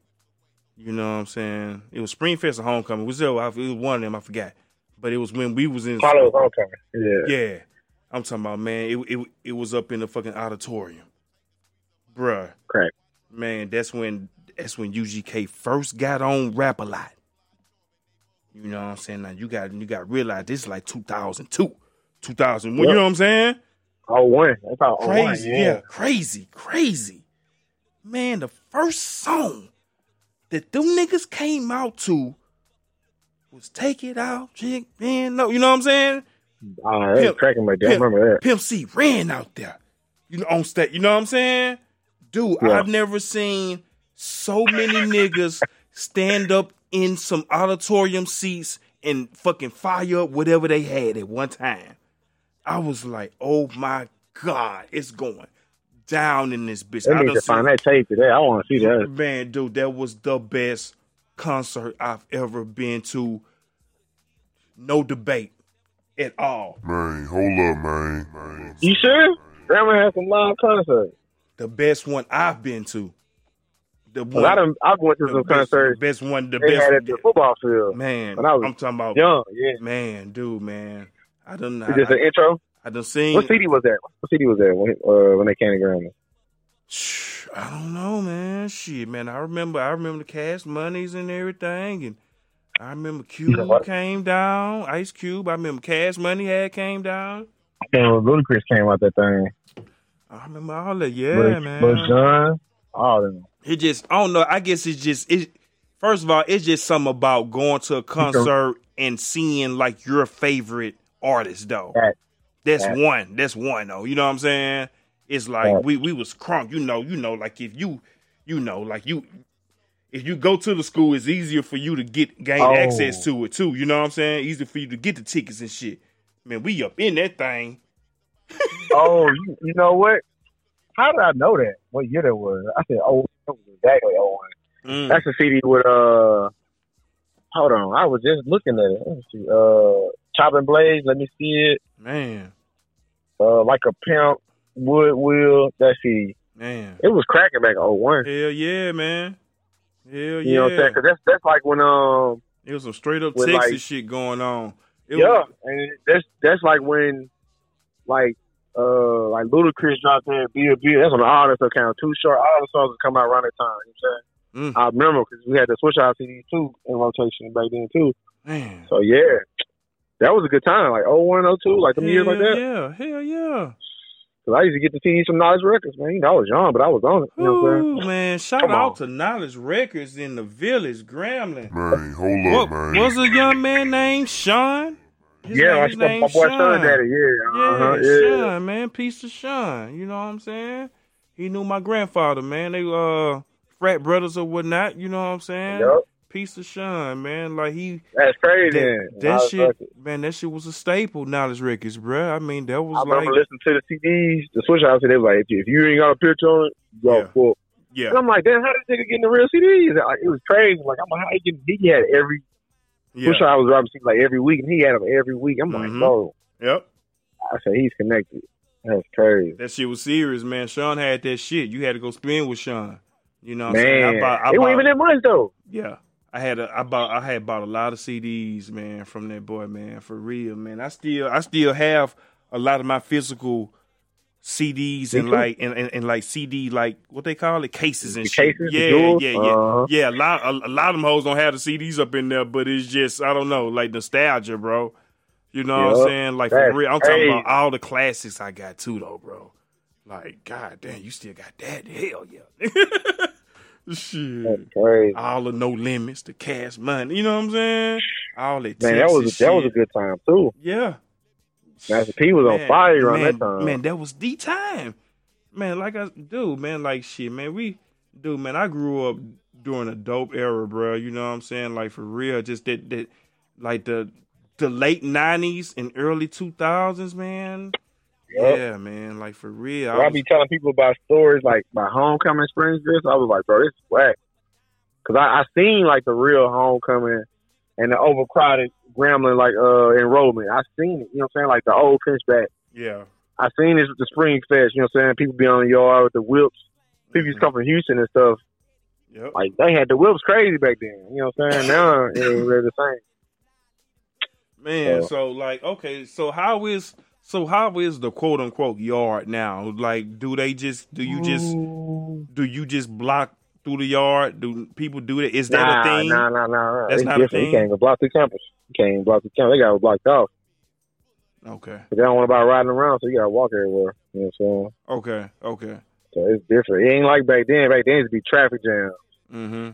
You know what I'm saying? It was Springfest or Homecoming. It was, there, it was one of them, I forgot. But it was when we was in Carlos Homecoming. Yeah. yeah, I'm talking about man. It it it was up in the fucking auditorium, bruh. Correct. Man, that's when that's when UGK first got on rap a lot. You know what I'm saying? Now you got you got to realize this is like 2002, 2001. You know what I'm saying? Oh, one. That's all. Oh, one. Crazy, Yeah. yeah, crazy, crazy. Man, the first song that them niggas came out to was "Take It Out, Chick." Man, no, you know what I'm saying? Ah, was Pimp- cracking my Pimp- remember that. Pimp C ran out there, you know, on stage. You know what I'm saying, dude? Yeah. I've never seen so many niggas stand up in some auditorium seats and fucking fire up whatever they had at one time. I was like, oh my god, it's going down in this bitch. They I need to find that tape today. I want to see that. Man, dude, that was the best concert I've ever been to. No debate at all. Man, hold up, man. Man. You sure? Grambling had some live concerts. The best one I've been to. The Cause I done, I went to some best, concerts best one, the they had at the football field. man. when I was I'm talking about Young, yeah. man, dude, man. I done, Is this I, an intro? I done seen. What city was that? What city was that when uh, when they came to? Shh, I don't know, man. Shit, man. I remember. I remember the cash monies and everything, and I remember Cube what? came down. Ice Cube. I remember Cash Money had came down. You know, Ludacris came out that thing. I remember all that. Yeah, Lil- man. Lil Jon, all of them. It just. I don't know. I guess it's just. It. First of all, it's just something about going to a concert and seeing like your favorite artist, though. That- That's that. one. That's one, though. You know what I'm saying? It's like we we was crunk. You know. You know. Like if you, you know, like you. If you go to the school, it's easier for you to get gain Oh. access to it too. You know what I'm saying? Easier for you to get the tickets and shit. Man, we up in that thing. oh, you, you know what? How did I know that? What year that was? I said, oh, that was exactly oh one. Mm. That's a CD with uh. Hold on, I was just looking at it. Let me see. Uh, Chopping Blades. Let me see it. Man, Uh, like a pimp. Wood Wheel. That CD. man. It was cracking back in oh one. Hell yeah, man. Hell yeah. You know what I'm saying? Because that's that's like when um It was some straight up Texas like- shit going on. It yeah, was- and that's that's like when like uh like Ludacris dropped that Bill Bill. That's on the artist account. Too short. All the songs would come out around that time. You know what I'm saying? Mm. I remember because we had the Swishahouse CD too in rotation back then too. man. So yeah, that was a good time. Like 01, 02, like them years like that. Yeah, hell yeah. Because I used to get to see some Knowledge records, man. You know, I was young, but I was on it. You know what I'm Ooh, saying? man, shout Come out on. to Knowledge Records in the village, Grambling. Man, hold What up, man. was a young man named Sean? His yeah, name- his name my boy Sean. daddy. Yeah, Yeah, uh-huh, yeah. Sean, man, piece of Sean. You know what I'm saying? He knew my grandfather, man. They uh frat brothers or whatnot. You know what I'm saying? Yup. Piece of Sean, man. Like he That's crazy. that, that shit, man. That shit was a staple. Knowledge Records, bro. I mean, that was I like, remember listening to the CDs, the Swishahouse. They like, if you ain't got a picture on it, go Yeah. fuck. yeah, And I'm like, damn, how this nigga getting the real CDs? Like, it was crazy. Like, I'm like, how he getting? He had every yeah, Out was dropping CDs like every week, and he had them every week. I'm like, Mhm. bro, yep. I said he's connected. That's crazy, That shit was serious, man. Sean had that shit. You had to go spin with Sean. You know what I'm saying? man. I bought, I it bought, wasn't even that much though. Yeah. I had a I bought I had bought a lot of CDs, man, from that boy, man, for real, man. I still I still have a lot of my physical CDs and like and, and, and like CD like what they call it cases and shit. cases, yeah, jewels? yeah, yeah, Uh-huh. yeah. A lot a, a lot of them hoes don't have the CDs up in there, but it's just I don't know, like nostalgia, bro. You know what I'm saying? Like for real, I'm talking about all the classics I got too, though, bro. Like, god damn, you still got that? Hell yeah. Shit. That's crazy. All the no limits, the cash money. You know what I'm saying? All that. Man, that was a, that was a good time too. Yeah. Master P was on fire around man, that time. Man, that was the time. Man, like I dude, man, like shit, man. We dude, man, I grew up during a dope era, bro. You know what I'm saying? Like for real, just that that like the the late nineties and early two thousands, man. Yup. Yeah, man. Like for real. When I I be telling people about stories like my homecoming Springs this, I was like, bro, this is whack. Cause I, I seen like the real homecoming and the overcrowded Grambling like uh enrollment. I seen it, you know what I'm saying? Like the old pinchback. yeah. I seen this with the Spring Fest, you know what I'm saying? People be on the yard with the whips. People used to come from Houston and stuff. Yep. Like they had the whips crazy back then. You know what I'm saying? Now it ain't really the same. Man, So- so like, okay, so how is so how is the quote unquote yard now? Like, do they just do you just do you just block through the yard? Do people do that? Is that nah, a thing? Nah, nah, nah, nah. That's It's not a thing? You can't even block the campus. You can't even block the campus. They got it blocked off. Okay, But they don't want about riding around, so you gotta walk everywhere. You know what I'm saying? okay, okay. So it's different. It ain't like back then. Back then it used to be traffic jam. Mm-hmm.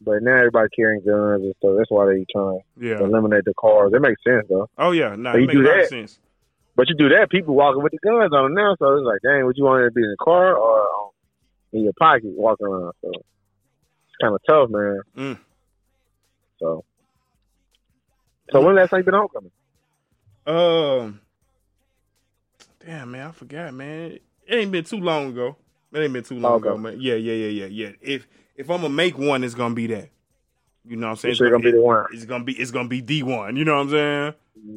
But now everybody carrying guns and stuff. That's why they trying to eliminate the cars. It makes sense though. Oh yeah. Nah, So it you makes do a lot of that? sense. But you do that, people walking with the guns on them now. So it's like, dang, would you want to be in the car or um, in your pocket walking around? So it's kind of tough, man. Mm. So, so when last time you been homecoming? Um. Damn man, I forgot, man. It ain't been too long ago. It ain't been too long Okay. ago, man. Yeah, yeah, yeah, yeah, yeah. If if I'm gonna make one, it's gonna be that. You know what I'm saying? It's sure gonna be the one. It's gonna be it's gonna be D one. You know what I'm saying?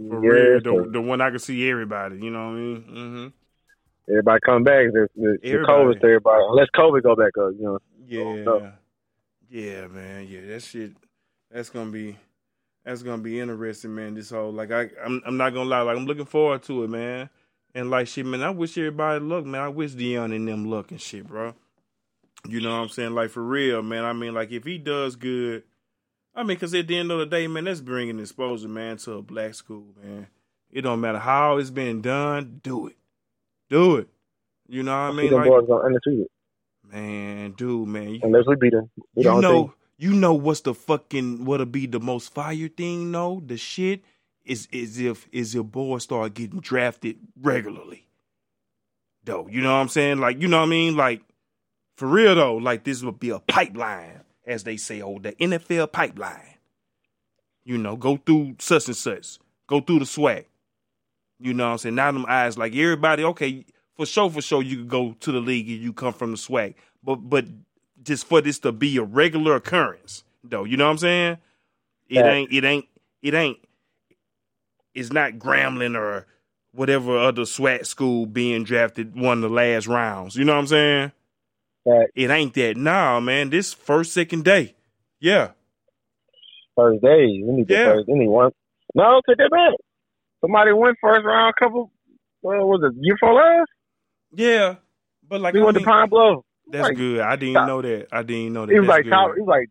For Yeah, real, the, the one I can see everybody. You know what I mean? Mm-hmm. Everybody come back. The, the, the Everybody. COVID to everybody. Unless COVID go back up, you know. Yeah, no. yeah, man. Yeah, that shit. That's gonna be that's gonna be interesting, man. This whole like I I'm I'm not gonna lie, like I'm looking forward to it, man. And like shit, man. I wish everybody luck, man. I wish Deion and them luck and shit, bro. You know what I'm saying? Like for real, man. I mean, like if he does good, I mean, because at the end of the day, man, that's bringing exposure, man, to a black school, man. It don't matter how it's been done, do it, do it. You know what I mean? them Like, boys gonna undefeated man, dude, man, you, unless we beat them. We you know, think. you know what's the fucking what'll be the most fire thing? though? the shit is is if is if boys start getting drafted regularly. Though, you know what I'm saying? Like, you know what I mean? Like, for real though, like this would be a pipeline, as they say, oh, the NFL pipeline. You know, go through such and such, go through the SWAC. You know what I'm saying? Now them eyes like everybody, okay, for sure, for sure, you could go to the league and you come from the SWAC. But but just for this to be a regular occurrence, though, you know what I'm saying? It Yeah. ain't it ain't it ain't it's not Grambling or whatever other SWAC school being drafted one of the last rounds. You know what I'm saying? Right. It ain't that. Nah, man. This first, second day. Yeah. First day, we need the Yeah. first. We need one. No, take that back. Somebody went first round. Couple. What was it? Year for last? Yeah. But like He I went mean, to Pine Bluff. that's like, good. I didn't top- know that. I didn't know that. He was That's like good. top. He was like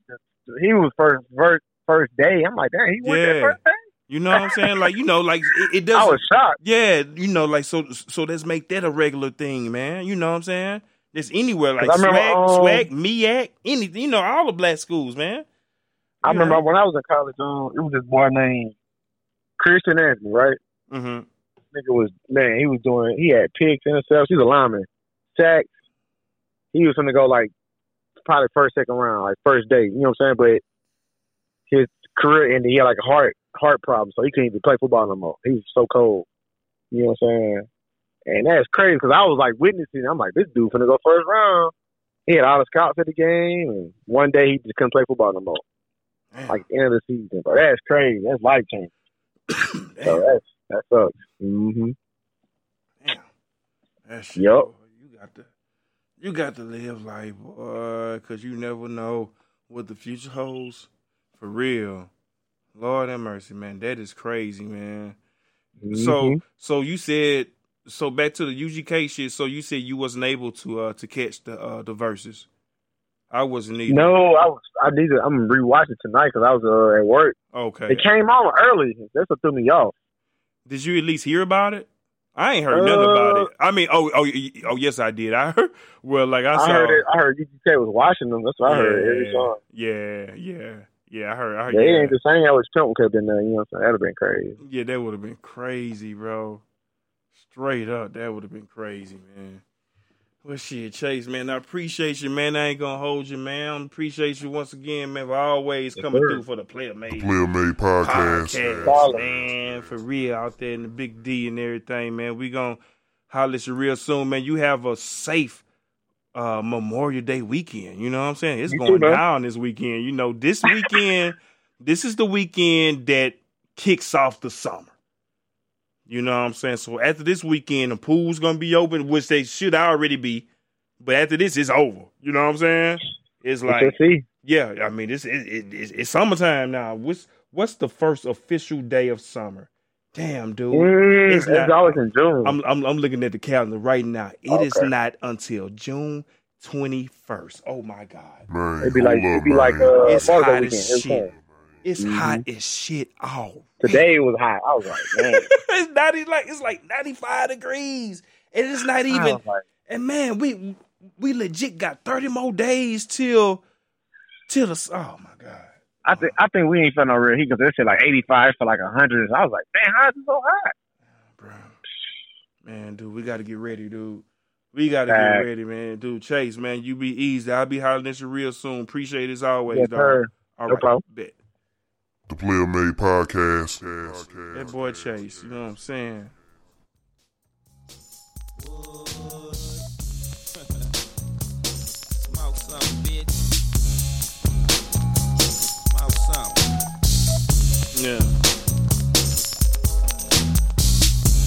he was first first first day. I'm like, damn, he went Yeah. that first day. You know what I'm saying? Like, you know, like it, it I doesn't was shocked. Yeah, you know, like so so let's make that a regular thing, man. You know what I'm saying? There's anywhere like I remember, SWAC, um, SWAC, MEAC, anything, you know, all the black schools, man. I remember when I was in college. Um, it was this boy named Christian Anthony, right? Mm-hmm. Nigga was man. He was doing. He had picks, interceptions. He's a lineman, sacks. He was gonna go like probably first, second round, like first day. You know what I'm saying? But his career ended. He had like a heart heart problem, so he couldn't even play football no more. He was so cold. You know what I'm saying? And that's crazy because I was like witnessing. I'm like, this dude finna go first round. He had all the scouts at the game, and one day he just couldn't play football no more. Like end of the season, but that's crazy. That's life changing. So that's that sucks. Mm-hmm. Damn. That shit, Yup. boy, You got to you got to live life, boy, cause you never know what the future holds. For real. Lord have mercy, man. That is crazy, man. So Mhm. so you said so back to the UGK shit. So you said you wasn't able to uh to catch the uh the verses. I wasn't either. no, I was. I need to. I'm rewatching tonight because I was uh, at work. Okay. It came on early. That's what threw me off. Did you at least hear about it? I ain't heard nothing about Uh, it. I mean, oh, oh, oh, yes, I did. I heard. Well, like I said I, saw. heard it. I heard UGK was watching them. That's what I heard every song. Yeah, yeah, yeah. I heard. I heard Yeah, it yeah, ain't the same. How his pimp could have been there. You know what I'm saying? That'd have been crazy. yeah, that would have been crazy, bro. Straight up, that would have been crazy, man. Well, shit, Chase, man, I appreciate you, man. I ain't gonna hold you, man. I appreciate you once again, man, for always coming sir. through for the player made Player Made Podcast. podcast, man. For real, out there in the big D and everything, man. We gonna holler at you real soon, man. You have a safe uh Memorial Day weekend. You know what I'm saying? It's You going man. down this weekend. You know, this weekend, this is the weekend that kicks off the summer. You know what I'm saying? So after this weekend, the pool's gonna be open, which they should already be. But after this, it's over. You know what I'm saying? It's like Let's yeah, I mean it's it, it, it's, it's summertime now. What's what's the first official day of summer? Damn, dude. Mm, It's it's, not- always in June. I'm, I'm I'm looking at the calendar right now. It is Okay. not until June 21st. Oh my God, Man, it'd be like hold it'd up, be like man. uh, It's Father's hot Day as weekend. shit. It's Mhm. hot as shit. Oh, Today it was hot. I was like, man. it's even like it's like 95 degrees, and it's not even. like, And man, we we legit got 30 more days till till the. Oh my God. I think I think we ain't felt no real heat because they said like 85 for like 100. I was like, man, how is it so hot? bro. Man, dude, we got to get ready, dude. We got to get ready, man. Dude, Chase, man, you be easy. I'll be hollering at you real soon. Appreciate it as always, Yes, dog. sir. All No right, bet. The Player Made Podcast. That boy Chase, you know what I'm saying? Smoke something, bitch. Smoke something. Yeah.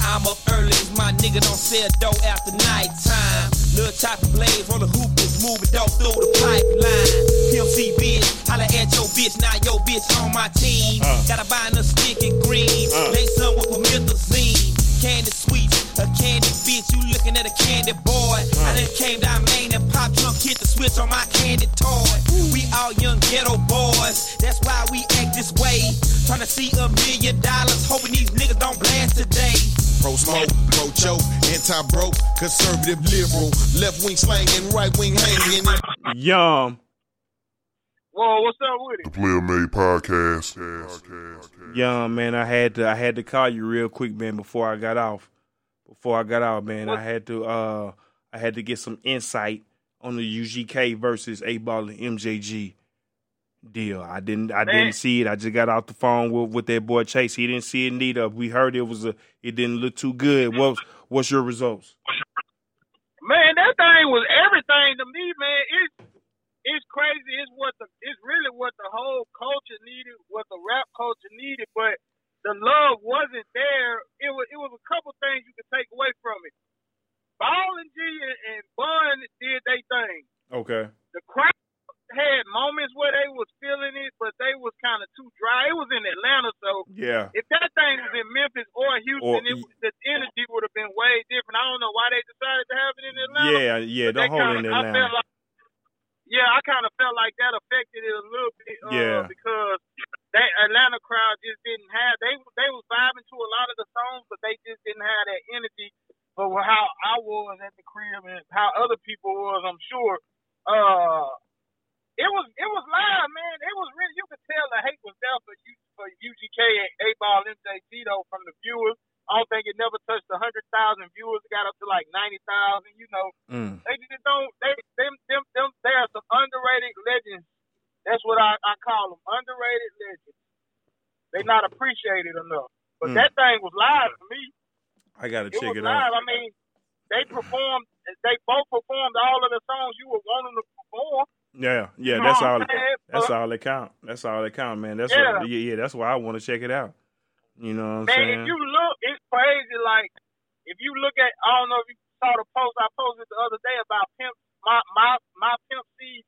I'm up early, my nigga don't sell dough after nighttime. Little choppy blades on the hoop is moving dope through the pipeline. PMC bitch, holla at your bitch, now your bitch on my team. Uh. Gotta buy a stick and green, Uh. lay some with promethazine. Candy sweets, a candy bitch, you looking at a candy boy. I done came down Main and pop drunk, hit the switch on my candy toy. We all young ghetto boys, that's why we act this way. Tryna see a million dollars, hoping these niggas don't blast today. Pro smoke, pro choke, anti broke, conservative liberal, left wing slanging, right wing hanging. Yum. Whoa, what's up with The Player Made Podcast. Yum, man. I had to I had to call you real quick, man, before I got off. Before I got out, man, I had to uh I had to get some insight on the UGK versus Eight Ball and MJG deal. I didn't I Man. didn't see it. I just got off the phone with, with that boy Chase. He didn't see it neither. We heard it was a it didn't look too good. What's what's your results? Man, that thing was everything to me, man. It's it's crazy. It's what the it's really what the whole culture needed, what the rap culture needed, but the love wasn't there. It was it was a couple things you could take away from it. Ball and G and, and Bun did their thing. Okay. The crowd had moments where they was feeling it, but they was kind of too dry. It was in Atlanta, so Yeah. if that thing was in Memphis or Houston, Or- it, the energy would have been way different. I don't know why they decided to have it in Atlanta. Yeah, yeah, But don't hold kinda- it in I felt now. like, yeah, I kind of felt like that affected it a little bit. Uh, Yeah. Because that Atlanta crowd just didn't have they they was vibing to a lot of the songs, but they just didn't have that energy for how I was at the crib and how other people was. I'm sure. Uh, it was it was live, man. It was really you could tell the hate was there for U, for UGK and Eight Ball MJG though from the viewers. I don't think it never touched a hundred thousand viewers. It got up to like ninety thousand. You know, Mm. they just don't. They them them them. They are some underrated legends. That's what I, I call them, underrated legends. They not appreciated enough. But Mm. that thing was live for me. I gotta It check was it live. out. I mean, they performed. They both performed all of the songs you were wanting to perform. Yeah, yeah, that's all. That's all that count. That's all that count, man. That's Yeah. what, yeah, yeah. That's why I want to check it out. You know what I'm Man, saying? if you look, it's crazy. Like if you look at, I don't know if you saw the post I posted the other day about Pimp, my my my Pimp C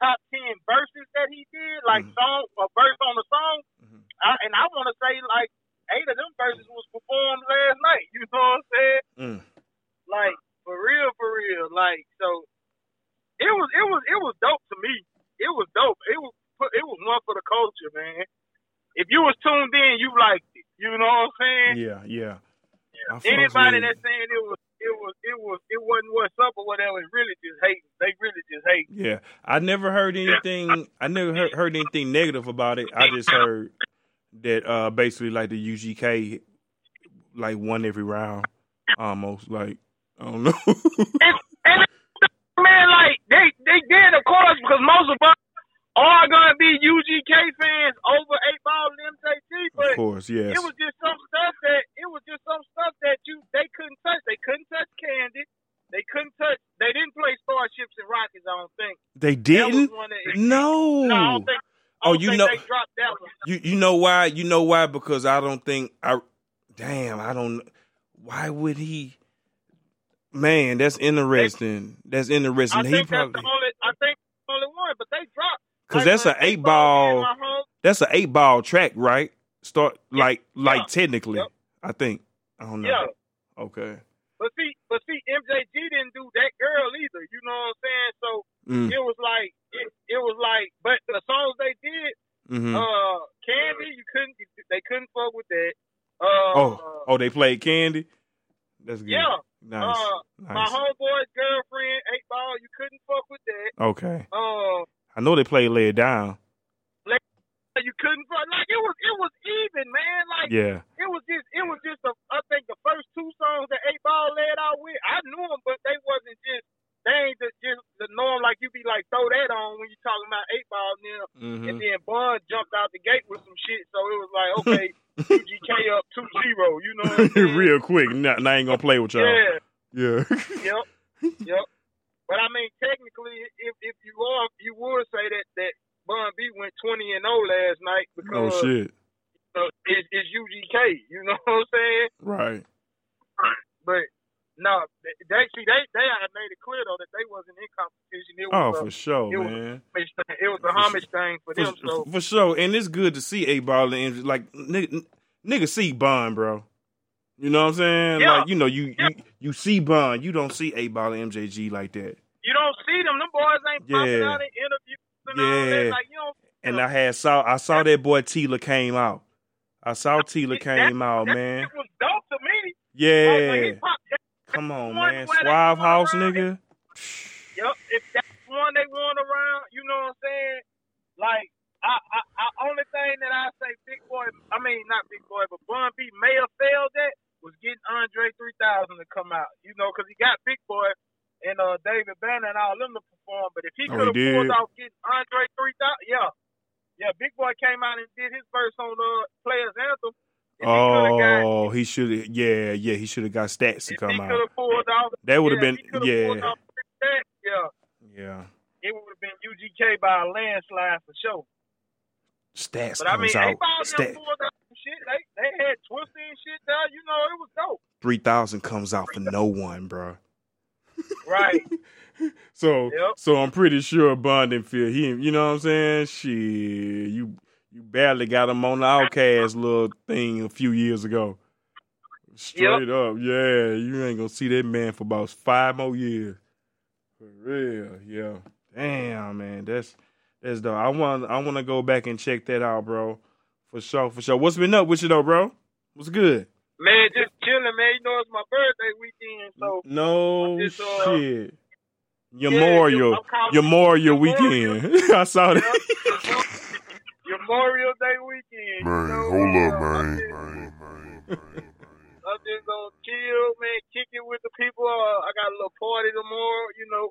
top ten verses that he did, like Mhm. song a verse on the song, Mhm. I, and I want to say like eight of them verses was performed last night. You know what I'm saying? Mm. Like for real, for real. Like so, it was it was it was dope to me. It was dope. It was it was one for the culture, man. If you was tuned in, you liked it. You know what I'm saying? Yeah, yeah. Fucks Anybody that's saying it was it was it was it wasn't what's up or whatever is really just hating. They really just hate. Yeah, I never heard anything. I never heard, heard anything negative about it. I just heard that uh basically like the UGK like won every round almost. Like I don't know. And, and man, like they they did of course because most of us are gonna be UGK fans over eight ball and MJG, but of course, yes. it was just some stuff that it was just some stuff that you they couldn't touch. They couldn't touch Candy. They couldn't touch. They didn't play Starships and Rockets. I don't think. They didn't. that, No. No, I don't think. Oh, you know- they dropped that one. You you know why? You know why? Because I don't think I. Damn, I don't. Why would he? Man, that's interesting. That's I interesting. He think that's probably the only. I think the only one, but they dropped. because Like, that's an eight game, ball. That's an eight ball track, right? Start like like Yeah. technically. Yep. I think. I don't know. Yeah. Okay. But see, but see, MJG didn't do that girl either. You know what I'm saying? So Mm. it was like it, it was like, but the songs they did, hmm uh, Candy, you couldn't, they couldn't fuck with that. Uh, oh, oh, they played Candy. That's good. yeah. Nice. Uh, my nice. homeboy's girlfriend, eight ball, you couldn't fuck with that. Okay. Uh, I know they played Lay It Down. you couldn't fuck like it was, it was even, man. Like Yeah. it was just, it was just. A, I think the first two songs that eight ball led out with, I knew them, but they wasn't just. They ain't just, just the norm like you be like throw that on when you talking about eight ball now. hmm And then Bun jumped out the gate with some shit, so it was like, okay, UGK up 2 0, you know what I'm? Real quick. Now, now I ain't gonna play with y'all. Yeah, Yeah. yep, yep. But I mean, technically, if if you are, you would say that that Bun B went 20 and 0 last night oh because shit. uh, it's, it's UGK, you know what I'm saying? Right. But no, they, see they they had made it clear though that they wasn't in competition. It oh, was Oh, for sure, it man. thing. It was a homage thing for For, them. So for sure, and it's good to see a ball and like nigga, nigga see Bun, bro. You know what I'm saying? Yeah. Like you know you Yeah. you, you see Bun, you don't see a ball and MJG like that. you don't see them. Them boys ain't popping Yeah. out in interviews and all that. Like you don't. And Yeah. I had saw I saw that boy Tela came out. I saw Tela That- came out, that man. shit was dope to me. Like, Yeah. that, Come on, man. Suave House, around nigga. Yep, if that's one they want around, you know what I'm saying? Like, I, I, I only thing that I say, Big Boi, I mean not Big Boi, but Bun B may have failed at was getting Andre 3000 to come out, you know, because he got Big Boi and uh David Banner and all them to perform. But if he Oh, could have pulled did? off getting Andre 3000, yeah, yeah, Big Boi came out and did his verse on the Players Anthem. If he Oh, he should have. Yeah, yeah, he should have got Stacks to come out. off, That would have yeah, been. if he coulda pulled Yeah, yeah. yeah. it would have been UGK by a landslide for sure. Stacks But I mean, comes they out. Stat out shit. They they had Twista and shit there. You know, it was dope. three thousand comes out for no one, bro. Right. So, Yep. so I'm pretty sure Bun didn't feel he. You know what I'm saying? Shit, you you barely got him on the OutKast little thing a few years ago. Straight up, yeah. You ain't gonna see that man for about five more years. For real, yeah. Damn, man, that's that's dope. I want I want to go back and check that out, bro. For sure, for sure. What's been up with you though, bro? What's good? man, just chilling, man. You know, it's my birthday weekend, so No just, uh, shit. Yeah, Memorial, your Memorial. weekend. I saw that. Your Memorial Day weekend. Man, you know, hold up, man. I'm just, Man, man, man, I'm just gonna chill, man. Kick it with the people. Uh, I got a little party tomorrow. You know.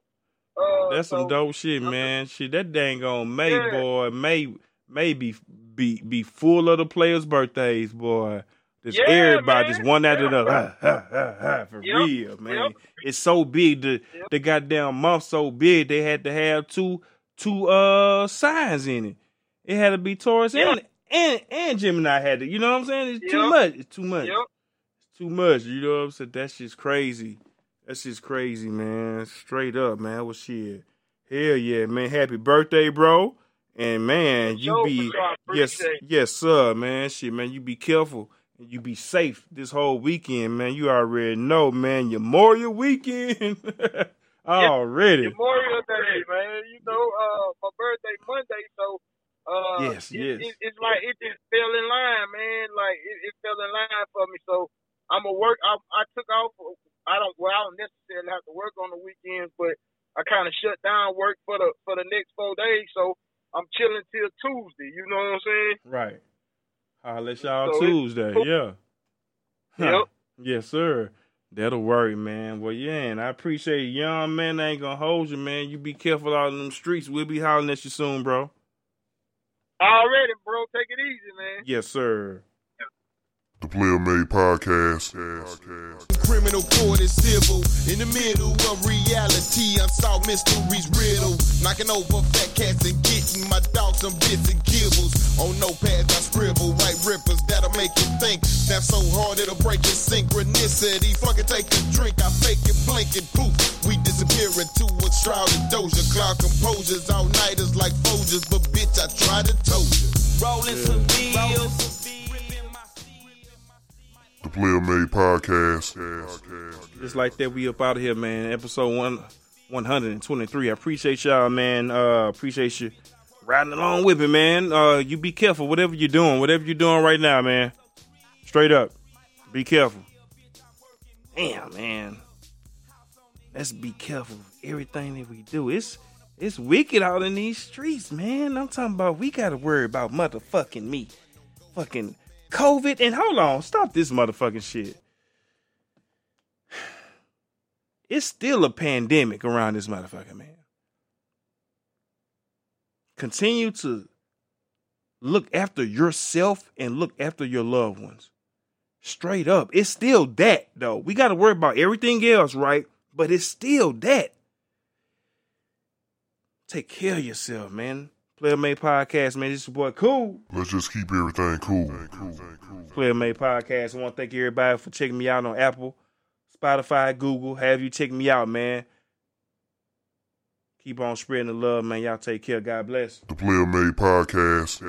Uh, That's so, some dope shit, man. Shit, that dang on May, Yeah. boy, May, May be, be be full of the players' birthdays, boy. Just Yeah, everybody, man. just one after Yeah. another. Ha, ha, ha, ha, for Yep. real, man. Yep. It's so big. The Yep. the goddamn month so big. They had to have two two uh signs in it. It had to be Taurus Yeah. and and and Gemini had to. You know what I'm saying? It's too much. It's too much. Yep. It's too much. You know what I'm saying? That's just crazy. That's just crazy, man. Straight up, man. Well, shit. Hell yeah, man. Happy birthday, bro. And man, you be for sure. I yes, yes, sir, man. Shit, man. You be careful and you be safe this whole weekend, man. You already know, man. Your Memorial weekend already. Memorial Day, man. You know, uh, my birthday Monday, so uh, yes, it, yes. It, it's like it just fell in line, man. Like it, it fell in line for me. So I'm a work. I, I took off. I don't. Well, I don't necessarily have to work on the weekends, but I kind of shut down work for the for the next four days. So I'm chilling till Tuesday. You know what I'm saying? Right. Holla y'all so Tuesday. yeah. Yep. Yes, sir. That'll worry, man. Well, yeah, and I appreciate you, young man. Ain't gonna hold you, man. You be careful out in them streets. We'll be hollering at you soon, bro. Already, bro. Take it easy, man. Yes, sir. The Player Made Podcast. Criminal court is civil. In the middle of reality, unsolved mysteries riddle. Knocking over fat cats and getting my dog some bits and gibbles. On notepads, I scribble white rippers that'll make you think. Snap so hard it'll break your synchronicity. Fucking take a drink, I fake it, blink it, poof. We disappear into a shrouded doja. Cloud composures, all nighters like Folgers. But bitch, I tried to told you. Rolling some deals. The Player Made Podcast. Just like that, we up out of here, man. Episode one, one hundred and twenty-three. I appreciate y'all, man. Uh, appreciate you riding along with me, man. Uh, you be careful, whatever you're doing, whatever you're doing right now, man. Straight up, be careful. Damn, man. Let's be careful with everything that we do. It's it's wicked out in these streets, man. I'm talking about we gotta worry about motherfucking me, fucking COVID. And hold on, stop this motherfucking shit. It's still a pandemic around this motherfucker, man. Continue to look after yourself and look after your loved ones. Straight up. It's still that, though. We got to worry about everything else, right? But it's still that. Take care of yourself, man. Player Made Podcast, man. This is your boy Cool. Let's just keep everything cool. Player Made Podcast. I want to thank everybody for checking me out on Apple, Spotify, Google. Have you check me out, man. Keep on spreading the love, man. Y'all take care. God bless. The Player Made Podcast.